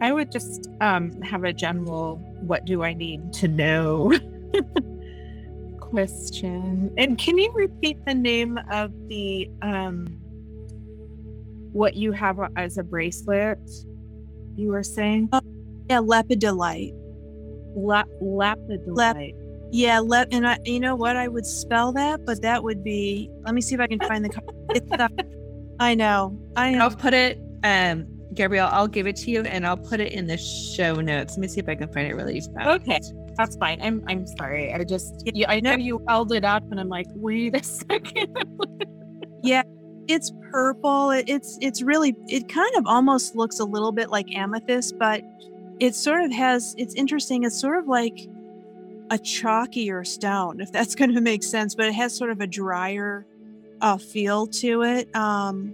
[SPEAKER 4] I would just um, have a general what do I need to know [LAUGHS] question. And can you repeat the name of the um what you have as a bracelet? You were saying
[SPEAKER 2] Yeah, lepidolite.
[SPEAKER 4] La- lapidolite.
[SPEAKER 2] Yeah, let and I you know what I would spell that, but that would be let me see if I can find the it's the, I know. I know.
[SPEAKER 1] I'll put it, um, Gabrielle, I'll give it to you and I'll put it in the show notes. Let me see if I can find it really fast.
[SPEAKER 4] Okay. That's fine. I'm I'm sorry. I just you, I know you held it up and I'm like, wait a [LAUGHS] second.
[SPEAKER 2] yeah, it's purple it, it's it's really it kind of almost looks a little bit like amethyst but it sort of has it's interesting it's sort of like a chalkier stone if that's going [LAUGHS] to make sense but it has sort of a drier uh, feel to it um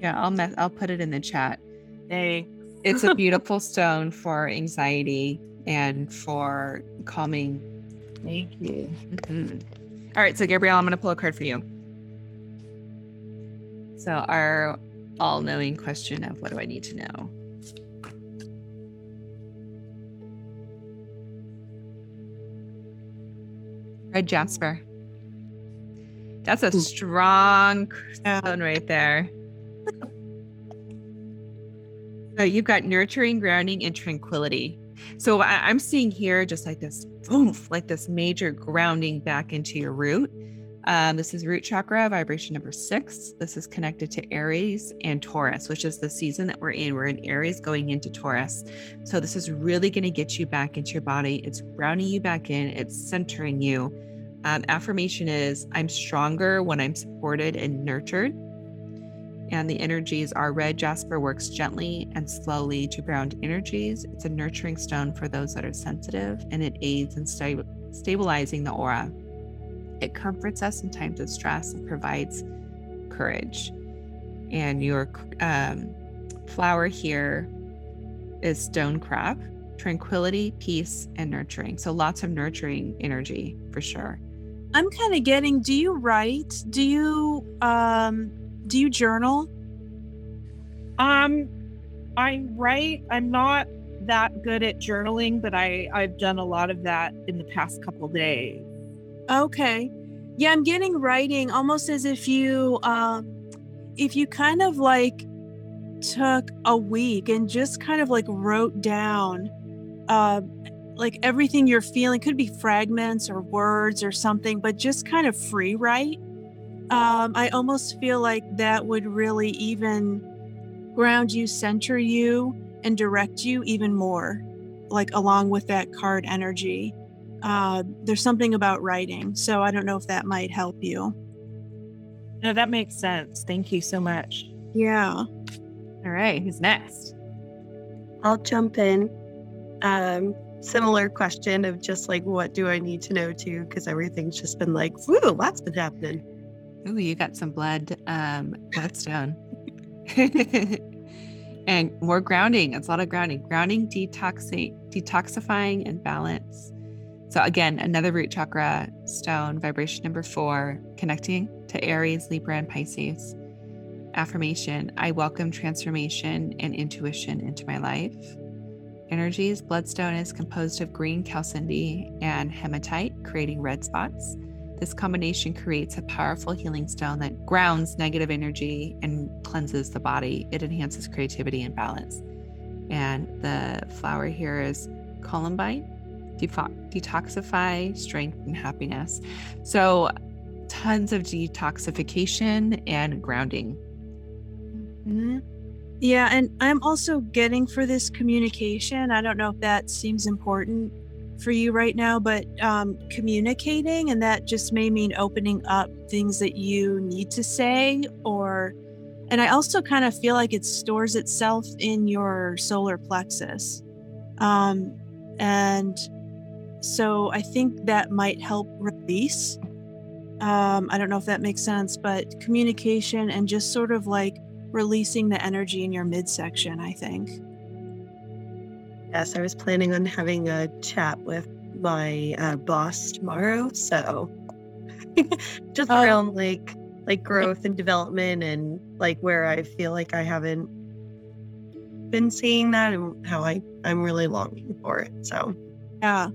[SPEAKER 1] Yeah, I'll mess, I'll put it in the chat.
[SPEAKER 4] Hey.
[SPEAKER 1] It's a [LAUGHS] beautiful stone for anxiety and for calming.
[SPEAKER 4] Thank you.
[SPEAKER 1] Mhm. All right, so Gabrielle, I'm going to pull a card for you. So, our all knowing question of what do I need to know? Red jasper. That's a strong stone right there. So you've got nurturing, grounding, and tranquility. So I, am seeing here just like this, oomph, like this major grounding back into your root. Um, this is root chakra, vibration number six. This is connected to Aries and Taurus, which is the season that we're in. We're in Aries going into Taurus. So this is really going to get you back into your body. It's grounding you back in, it's centering you. Um, affirmation is I'm stronger when I'm supported and nurtured. And the energies are red jasper works gently and slowly to ground energies. It's a nurturing stone for those that are sensitive and it aids in sta- stabilizing the aura. It comforts us in times of stress and provides courage. And your um, flower here is stonecrop, tranquility, peace, and nurturing. So lots of nurturing energy for sure.
[SPEAKER 2] I'm kind of getting do you write? Do you um do you journal?
[SPEAKER 4] Um I write. I'm not that good at journaling, but I I've done a lot of that in the past couple days.
[SPEAKER 2] Okay. Yeah, I'm getting writing almost as if you um if you kind of like took a week and just kind of like wrote down uh like everything you're feeling could be fragments or words or something, but just kind of free write. Um, I almost feel like that would really even ground you, center you, and direct you even more, like along with that card energy. Uh, there's something about writing. So I don't know if that might help you.
[SPEAKER 4] No, that makes sense. Thank you so much.
[SPEAKER 2] Yeah.
[SPEAKER 1] All right. Who's next?
[SPEAKER 6] I'll jump in. Um, similar question of just like what do I need to know too? Because everything's just been like, whoo, lots been happening.
[SPEAKER 1] Ooh, you got some blood, um, bloodstone. [LAUGHS] and more grounding. It's a lot of grounding, grounding, detoxing, detoxifying, and balance. So again, another root chakra stone, vibration number four, connecting to Aries, Libra, and Pisces. Affirmation: I welcome transformation and intuition into my life energies, bloodstone is composed of green chalcedony and hematite, creating red spots. This combination creates a powerful healing stone that grounds negative energy and cleanses the body. It enhances creativity and balance. And the flower here is columbine, detoxify, strength, and happiness. So, tons of detoxification and grounding.
[SPEAKER 2] Mm-hmm. Yeah, and I'm also getting for this communication. I don't know if that seems important for you right now, but um, communicating, and that just may mean opening up things that you need to say, or, and I also kind of feel like it stores itself in your solar plexus. Um, and so I think that might help release. Um, I don't know if that makes sense, but communication and just sort of like releasing the energy in your midsection, I think.
[SPEAKER 6] Yes, I was planning on having a chat with my uh, boss tomorrow. So [LAUGHS] just oh. around like like growth and development and like where I feel like I haven't been seeing that and how I I'm really longing for it. So
[SPEAKER 2] yeah.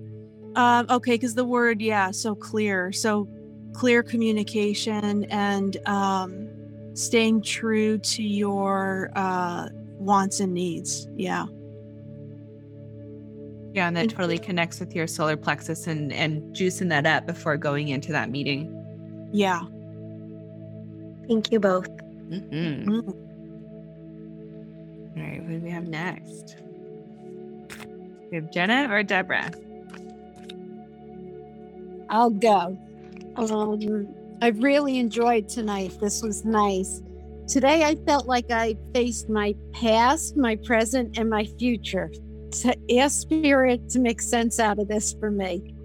[SPEAKER 2] Um, okay, because the word yeah, so clear, so clear communication and um, staying true to your uh, wants and needs. Yeah.
[SPEAKER 1] Yeah, and that totally connects with your solar plexus and and juicing that up before going into that meeting.
[SPEAKER 2] Yeah.
[SPEAKER 6] Thank you both.
[SPEAKER 1] Mm-hmm. Mm-hmm. All right, what do we have next? We have Jenna or Deborah?
[SPEAKER 7] I'll go. Um, I've really enjoyed tonight. This was nice. Today, I felt like I faced my past, my present, and my future. To ask Spirit to make sense out of this for me,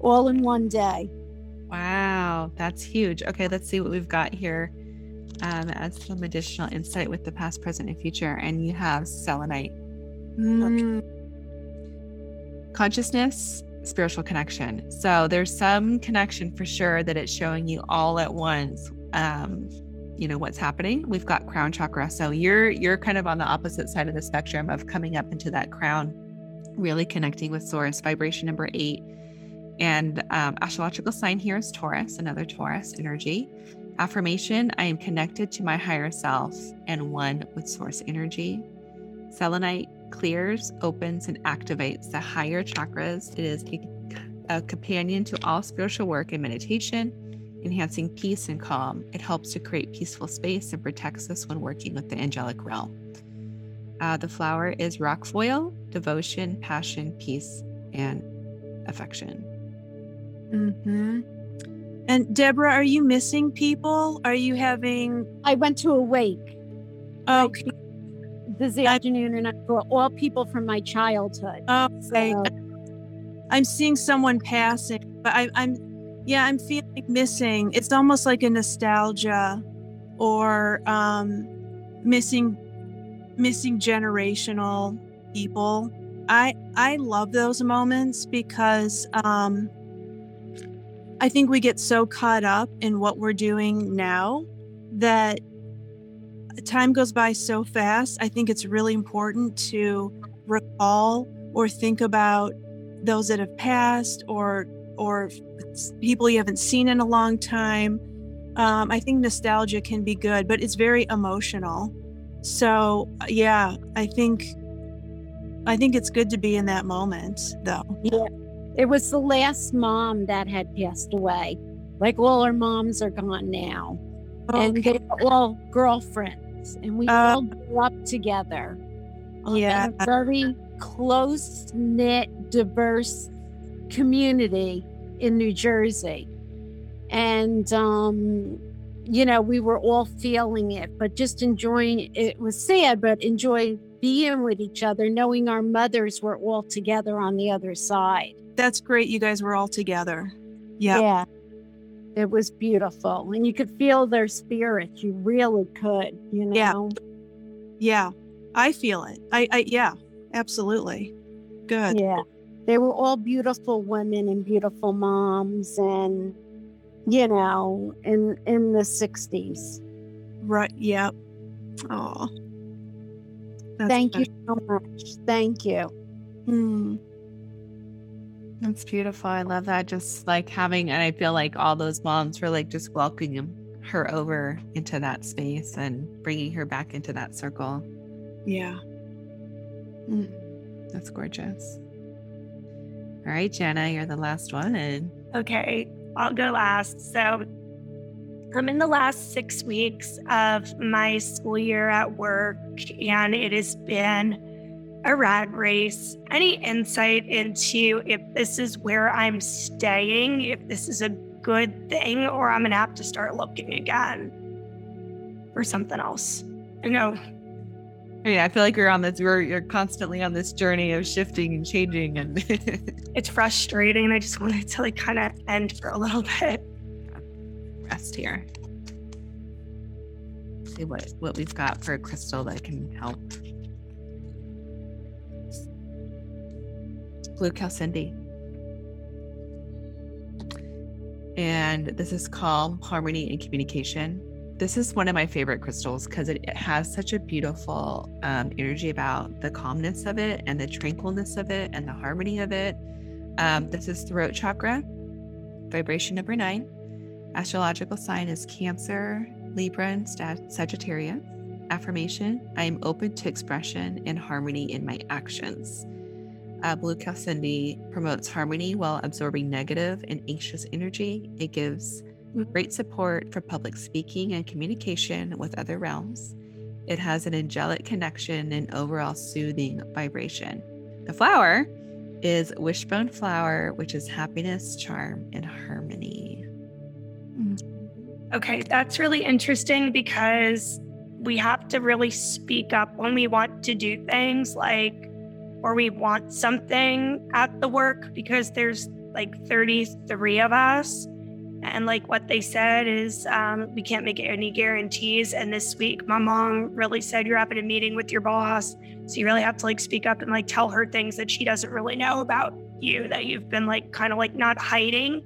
[SPEAKER 7] all in one day.
[SPEAKER 1] Wow, that's huge. Okay, let's see what we've got here um, as some additional insight with the past, present, and future. And you have selenite. Mm. Consciousness spiritual connection. So there's some connection for sure that it's showing you all at once. Um, you know what's happening. We've got crown chakra. So you're you're kind of on the opposite side of the spectrum of coming up into that crown, really connecting with source. Vibration number eight And um, astrological sign here is Taurus, another Taurus energy. Affirmation I am connected to my higher self and one with source energy. Selenite clears, opens, and activates the higher chakras. It is a, a companion to all spiritual work and meditation, enhancing peace and calm. It helps to create peaceful space and protects us when working with the angelic realm. Uh, the flower is rock foil, devotion, passion, peace, and affection.
[SPEAKER 2] Mm-hmm. And Deborah, are you missing people? Are you having?
[SPEAKER 7] I went to a wake
[SPEAKER 2] Okay.
[SPEAKER 7] This afternoon, and I all people from my childhood.
[SPEAKER 2] Oh,
[SPEAKER 7] So,
[SPEAKER 2] I'm seeing someone passing, but I, I'm, yeah, I'm feeling missing. It's almost like a nostalgia, or um, missing, missing generational people. I I love those moments because um, I think we get so caught up in what we're doing now that time goes by so fast. I think it's really important to recall or think about those that have passed or or people you haven't seen in a long time. Um, I think nostalgia can be good, but it's very emotional. So yeah, I think I think it's good to be in that moment, though.
[SPEAKER 7] yeah, it was the last mom that had passed away. Like all our moms are gone now, and they were all girlfriends, and we
[SPEAKER 2] Uh,
[SPEAKER 7] all grew up together. in
[SPEAKER 2] Yeah.
[SPEAKER 7] a very close knit, diverse community in New Jersey. And, um, you know, we were all feeling it, but just enjoying it. It was sad, but enjoying being with each other, knowing our mothers were all together on the other side.
[SPEAKER 2] That's great. You guys were all together. Yeah.
[SPEAKER 7] Yeah. It was beautiful. And you could feel their spirits. You really could, you know?
[SPEAKER 2] Yeah. Yeah. I feel it. I, I yeah, absolutely. Good.
[SPEAKER 7] Yeah. They were all beautiful women and beautiful moms and you know, in in the sixties.
[SPEAKER 2] Right. Yep. Oh.
[SPEAKER 7] Thank you so much. Thank you.
[SPEAKER 2] Hmm.
[SPEAKER 1] That's beautiful. I love that. Just like having, and I feel like all those moms were like just welcoming her over into that space and bringing her back into that circle.
[SPEAKER 2] Yeah.
[SPEAKER 1] Mm, that's gorgeous. All right, Jenna, you're the last one. And
[SPEAKER 3] Okay, I'll go last. So I'm in the last six weeks of my school year at work, and it has been a rat race. Any insight into if this is where I'm staying, if this is a good thing, or I'm gonna have to start looking again for something else? I know
[SPEAKER 1] yeah, I feel like you're on this, you're, you're constantly on this journey of shifting and changing and [LAUGHS]
[SPEAKER 3] it's frustrating. I just wanted to like kind of end for a little bit.
[SPEAKER 1] rest here. See what, what we've got for a crystal that can help. Blue Chalcedony. And this is calm, harmony, and communication. This is one of my favorite crystals because it, it has such a beautiful um, energy about the calmness of it and the tranquilness of it and the harmony of it. Um, this is throat chakra, vibration number nine. Astrological sign is Cancer, Libra, and Sag- Sagittarius. Affirmation I am open to expression and harmony in my actions. Uh, Blue Chalcedony promotes harmony while absorbing negative and anxious energy. It gives great support for public speaking and communication with other realms. It has an angelic connection and overall soothing vibration. The flower is wishbone flower, which is happiness, charm, and harmony.
[SPEAKER 3] Okay, that's really interesting because we have to really speak up when we want to do things like, or we want something at the work because there's like 33 of us. And like what they said is, um, we can't make any guarantees. And this week, my mom really said, You're having a meeting with your boss. So you really have to like speak up and like tell her things that she doesn't really know about you that you've been like kind of like not hiding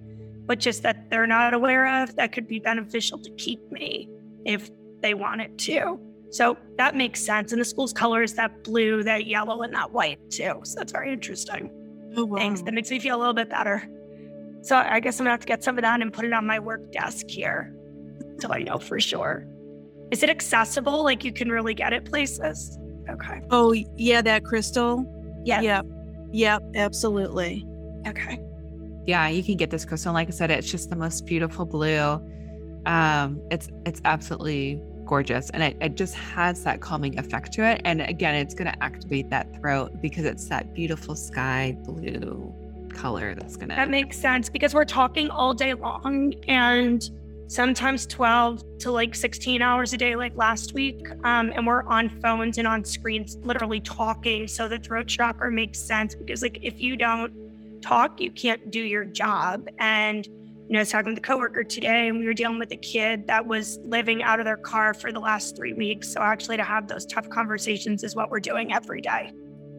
[SPEAKER 3] but just that they're not aware of that could be beneficial to keep me if they wanted to. So that makes sense. And the school's color is that blue, that yellow, and that white too. So that's very interesting.
[SPEAKER 2] Oh, wow.
[SPEAKER 3] Thanks. That makes me feel a little bit better. So I guess I'm gonna have to get some of that and put it on my work desk here until I know for sure. Is it accessible? Like you can really get it places? Okay.
[SPEAKER 2] Oh, yeah, that crystal.
[SPEAKER 3] Yeah.
[SPEAKER 2] Yep. Yep, absolutely.
[SPEAKER 3] Okay.
[SPEAKER 1] Yeah, you can get this crystal. Like I said, it's just the most beautiful blue. Um, it's it's absolutely gorgeous and it, it just has that calming effect to it. And again, it's gonna activate that throat because it's that beautiful sky blue color that's gonna
[SPEAKER 3] That makes sense because we're talking all day long and sometimes 12 to like 16 hours a day, like last week. Um, and we're on phones and on screens, literally talking. So the throat chakra makes sense because, like, if you don't talk, you can't do your job. And, you know, I was talking with a coworker today, and we were dealing with a kid that was living out of their car for the last three weeks. So, actually, to have those tough conversations is what we're doing every day.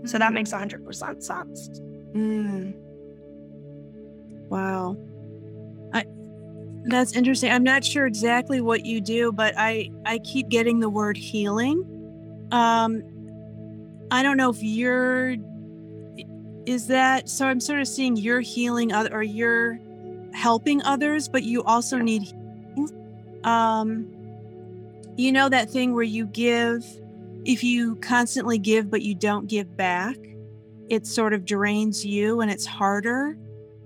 [SPEAKER 3] So, that makes 100% sense.
[SPEAKER 2] Mm. Wow. I that's interesting. I'm not sure exactly what you do, but I I keep getting the word healing. Um I don't know if you're is that so I'm sort of seeing you're healing or you're helping others, but you also need healing. Um you know that thing where you give if you constantly give but you don't give back, it sort of drains you and it's harder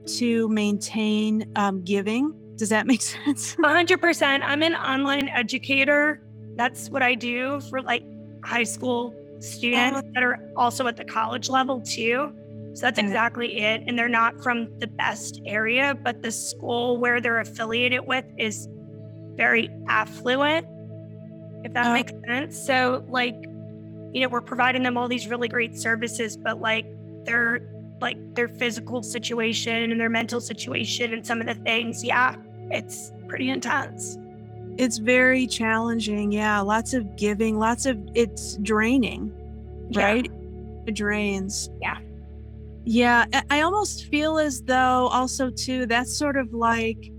[SPEAKER 2] to maintain um, giving. Does that make [LAUGHS] sense?
[SPEAKER 3] 100%. I'm an online educator. That's what I do for like high school students that are also at the college level too. So that's exactly it. And they're not from the best area, but the school where they're affiliated with is very affluent, if that
[SPEAKER 2] Oh.
[SPEAKER 3] makes sense. So, like, you know, we're providing them all these really great services, but like their like their physical situation and their mental situation and some of the things, yeah, it's pretty intense.
[SPEAKER 2] It's very challenging. Yeah, lots of giving, lots of it's draining,
[SPEAKER 3] Yeah.
[SPEAKER 2] right? It drains.
[SPEAKER 3] Yeah.
[SPEAKER 2] Yeah, I- almost feel as though also too that's sort of like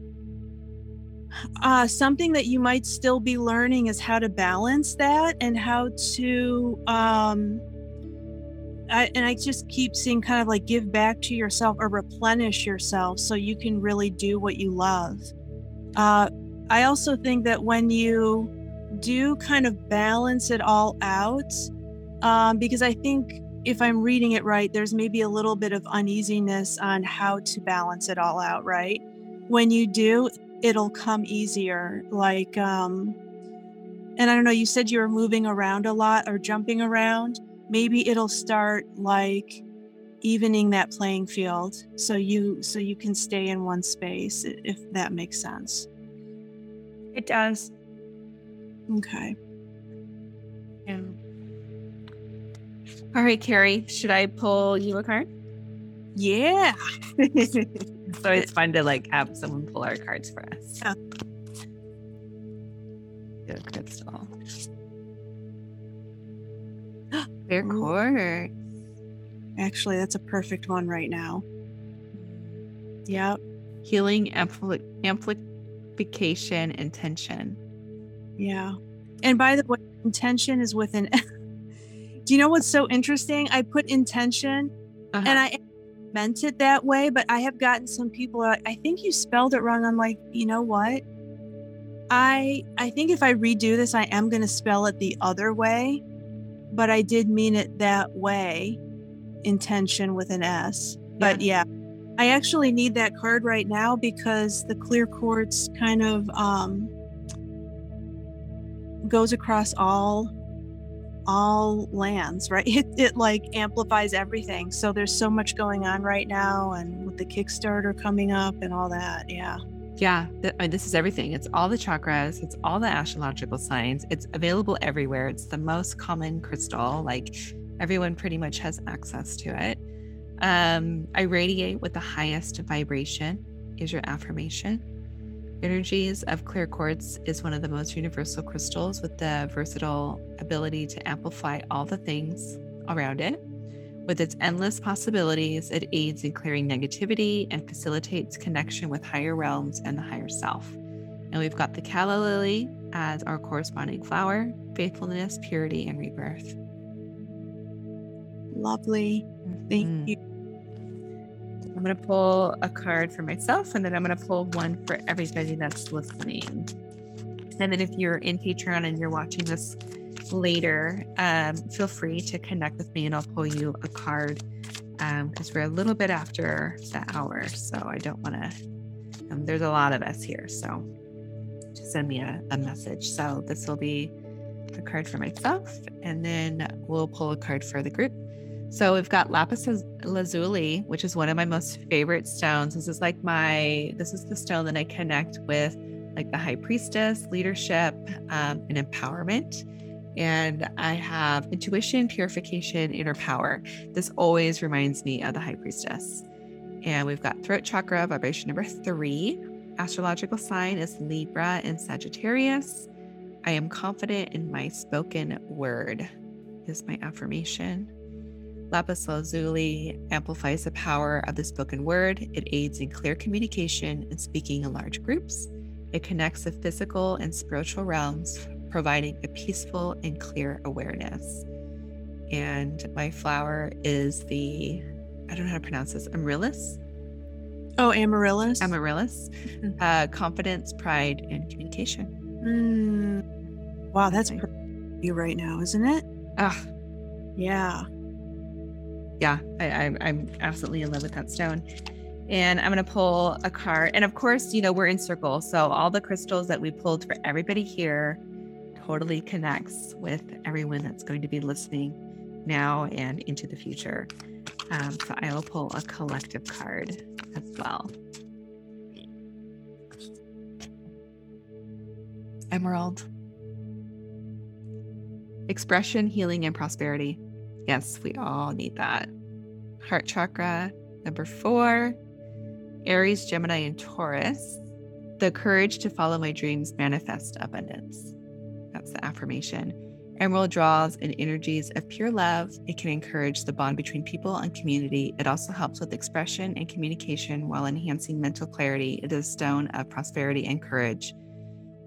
[SPEAKER 2] uh something that you might still be learning is how to balance that and how to um I, and I just keep seeing kind of like give back to yourself or replenish yourself so you can really do what you love. Uh, I also think that when you do kind of balance it all out, um, because I think if I'm reading it right, there's maybe a little bit of uneasiness on how to balance it all out, right? When you do, it'll come easier. Like, um, and I don't know, you said you were moving around a lot or jumping around. Maybe it'll start like evening that playing field so you so you can stay in one space if that makes sense.
[SPEAKER 3] It does.
[SPEAKER 2] Okay.
[SPEAKER 1] Yeah. All right, Kerri, should I pull you a card?
[SPEAKER 2] Yeah. [LAUGHS]
[SPEAKER 1] So it's fun to like have someone pull our cards for us.
[SPEAKER 2] Yeah.
[SPEAKER 1] Good crystal. [GASPS]
[SPEAKER 2] Clear
[SPEAKER 1] quartz.
[SPEAKER 2] Actually, that's a perfect one right now. Yep.
[SPEAKER 1] Healing ampli- amplification intention.
[SPEAKER 2] Yeah. And by the way, intention is with an [LAUGHS] Do you know what's so interesting? I put intention
[SPEAKER 1] Uh-huh.
[SPEAKER 2] and I meant it that way, but I have gotten some people like, I think you spelled it wrong. I'm like, you know what? I I think if I redo this, I am gonna spell it the other way, but I did mean it that way. Intention with an S. But yeah. I actually need that card right now because the clear quartz kind of um goes across all all lands right [LAUGHS] it, it like amplifies everything so there's so much going on right now and with the kickstarter coming up and all that yeah
[SPEAKER 1] Yeah, I mean, this is everything. It's all the chakras, it's all the astrological signs. It's available everywhere. It's the most common crystal. Like everyone pretty much has access to it. Um, I radiate with the highest vibration, is your affirmation. Energies of clear quartz is one of the most universal crystals with the versatile ability to amplify all the things around it. With its endless possibilities, it aids in clearing negativity and facilitates connection with higher realms and the higher self. And we've got the calla lily as our corresponding flower, faithfulness, purity, and rebirth.
[SPEAKER 2] lovely thank
[SPEAKER 1] Mhm.
[SPEAKER 2] you
[SPEAKER 1] I'm going to pull a card for myself and then I'm going to pull one for everybody that's listening. And then if you're in Patreon and you're watching this later, um, feel free to connect with me and I'll pull you a card because um, we're a little bit after the hour. So I don't want to, um, there's a lot of us here. So just send me a, a message. So this will be a card for myself and then we'll pull a card for the group. So we've got lapis lazuli, which is one of my most favorite stones. This is like my, this is the stone that I connect with like the high priestess, leadership, um, and empowerment. And I have intuition, purification, inner power. This always reminds me of the high priestess. And we've got throat chakra, vibration number three. Astrological sign is Libra and Sagittarius. I am confident in my spoken word, is my affirmation. Lapis lazuli amplifies the power of the spoken word. It aids in clear communication and speaking in large groups. It connects the physical and spiritual realms, providing a peaceful and clear awareness. And my flower is the, I don't know how to pronounce this, amaryllis.
[SPEAKER 2] Oh, amaryllis.
[SPEAKER 1] Amaryllis. Mm-hmm. Uh, confidence, pride, and communication.
[SPEAKER 2] Mm. Wow, that's you right now, isn't it?
[SPEAKER 1] Ah,
[SPEAKER 2] yeah
[SPEAKER 1] yeah, I, I, I'm absolutely in love with that stone. And I'm going to pull a card. And of course, you know, we're in circle. So all the crystals that we pulled for everybody here totally connects with everyone that's going to be listening now and into the future. Um, so I will pull a collective card as well. Emerald. Expression, healing, and prosperity. Yes, we all need that. Heart chakra, number four, Aries, Gemini, and Taurus. The courage to follow my dreams manifest abundance. That's the affirmation. Emerald draws in energies of pure love. It can encourage the bond between people and community. It also helps with expression and communication while enhancing mental clarity. It is a stone of prosperity and courage.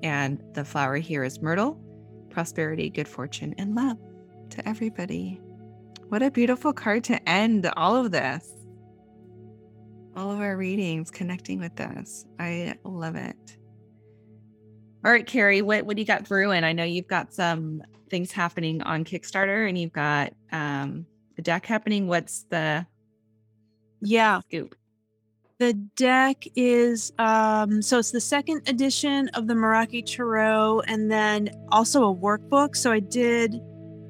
[SPEAKER 1] And the flower here is myrtle, prosperity, good fortune, and love to everybody. What a beautiful card to end all of this. All of our readings connecting with this. I love it. All right, Kerri, what, what do you got brewing? I know you've got some things happening on Kickstarter and you've got um, the deck happening. What's the
[SPEAKER 2] yeah
[SPEAKER 1] scoop?
[SPEAKER 2] The deck is um so it's the second edition of the Meraki Tarot and then also a workbook. So I did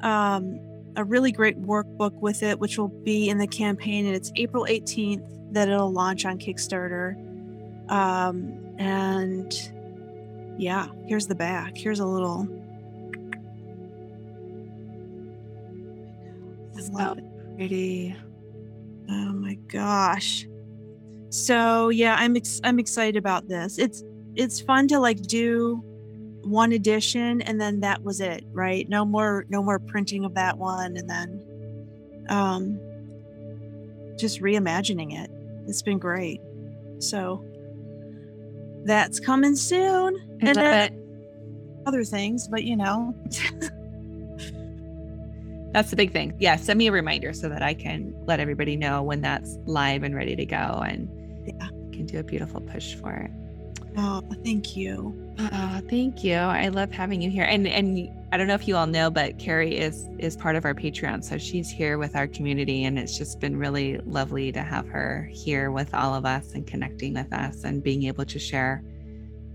[SPEAKER 2] um a really great workbook with it, which will be in the campaign, and it's April 18th that it'll launch on Kickstarter. Um, and yeah, here's the back. Here's a little.
[SPEAKER 1] So pretty.
[SPEAKER 2] Oh my gosh. So yeah, I'm ex- I'm excited about this. It's it's fun to like do one edition and then that was it right? No more no more printing of that one and then um just reimagining it. It's been great. So that's coming soon.
[SPEAKER 1] And then
[SPEAKER 2] other things but you know. [LAUGHS]
[SPEAKER 1] That's the big thing. Yeah send me a reminder so that i can let everybody know when that's live and ready to go and yeah. can do a beautiful push for it
[SPEAKER 2] Oh, thank you.
[SPEAKER 1] Oh, thank you. I love having you here. And and I don't know if you all know, but Kerri is is part of our Patreon. So she's here with our community and it's just been really lovely to have her here with all of us and connecting with us and being able to share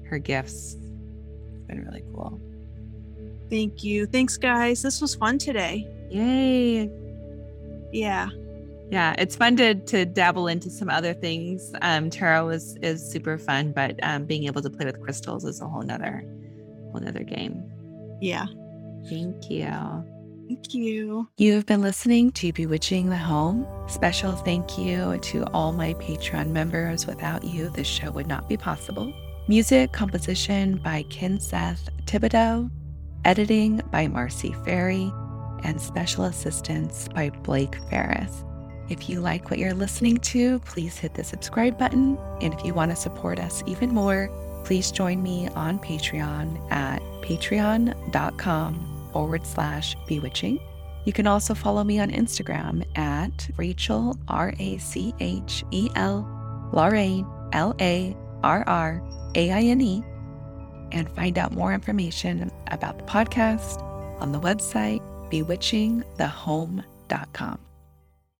[SPEAKER 1] her gifts. It's been really cool.
[SPEAKER 2] Thank you. Thanks guys. This was fun today.
[SPEAKER 1] Yay.
[SPEAKER 2] Yeah
[SPEAKER 1] yeah it's fun to to dabble into some other things. Um tarot is is super fun but um being able to play with crystals is a whole nother whole nother game.
[SPEAKER 2] Yeah.
[SPEAKER 1] Thank you.
[SPEAKER 2] Thank you.
[SPEAKER 8] You have been listening to bewitching the home. Special thank you to all my patreon members. Without you this show would not be possible. Music composition by ken seth thibodeau. Editing by marcy ferry. And special assistance by blake ferris if you like what you're listening to, please hit the subscribe button. And if you want to support us even more, please join me on Patreon at patreon.com forward slash bewitching.
[SPEAKER 1] You can also follow me on Instagram at Rachel, R A C H E L, Larraine, L A R R A I N E, and find out more information about the podcast on the website bewitchingthehome.com.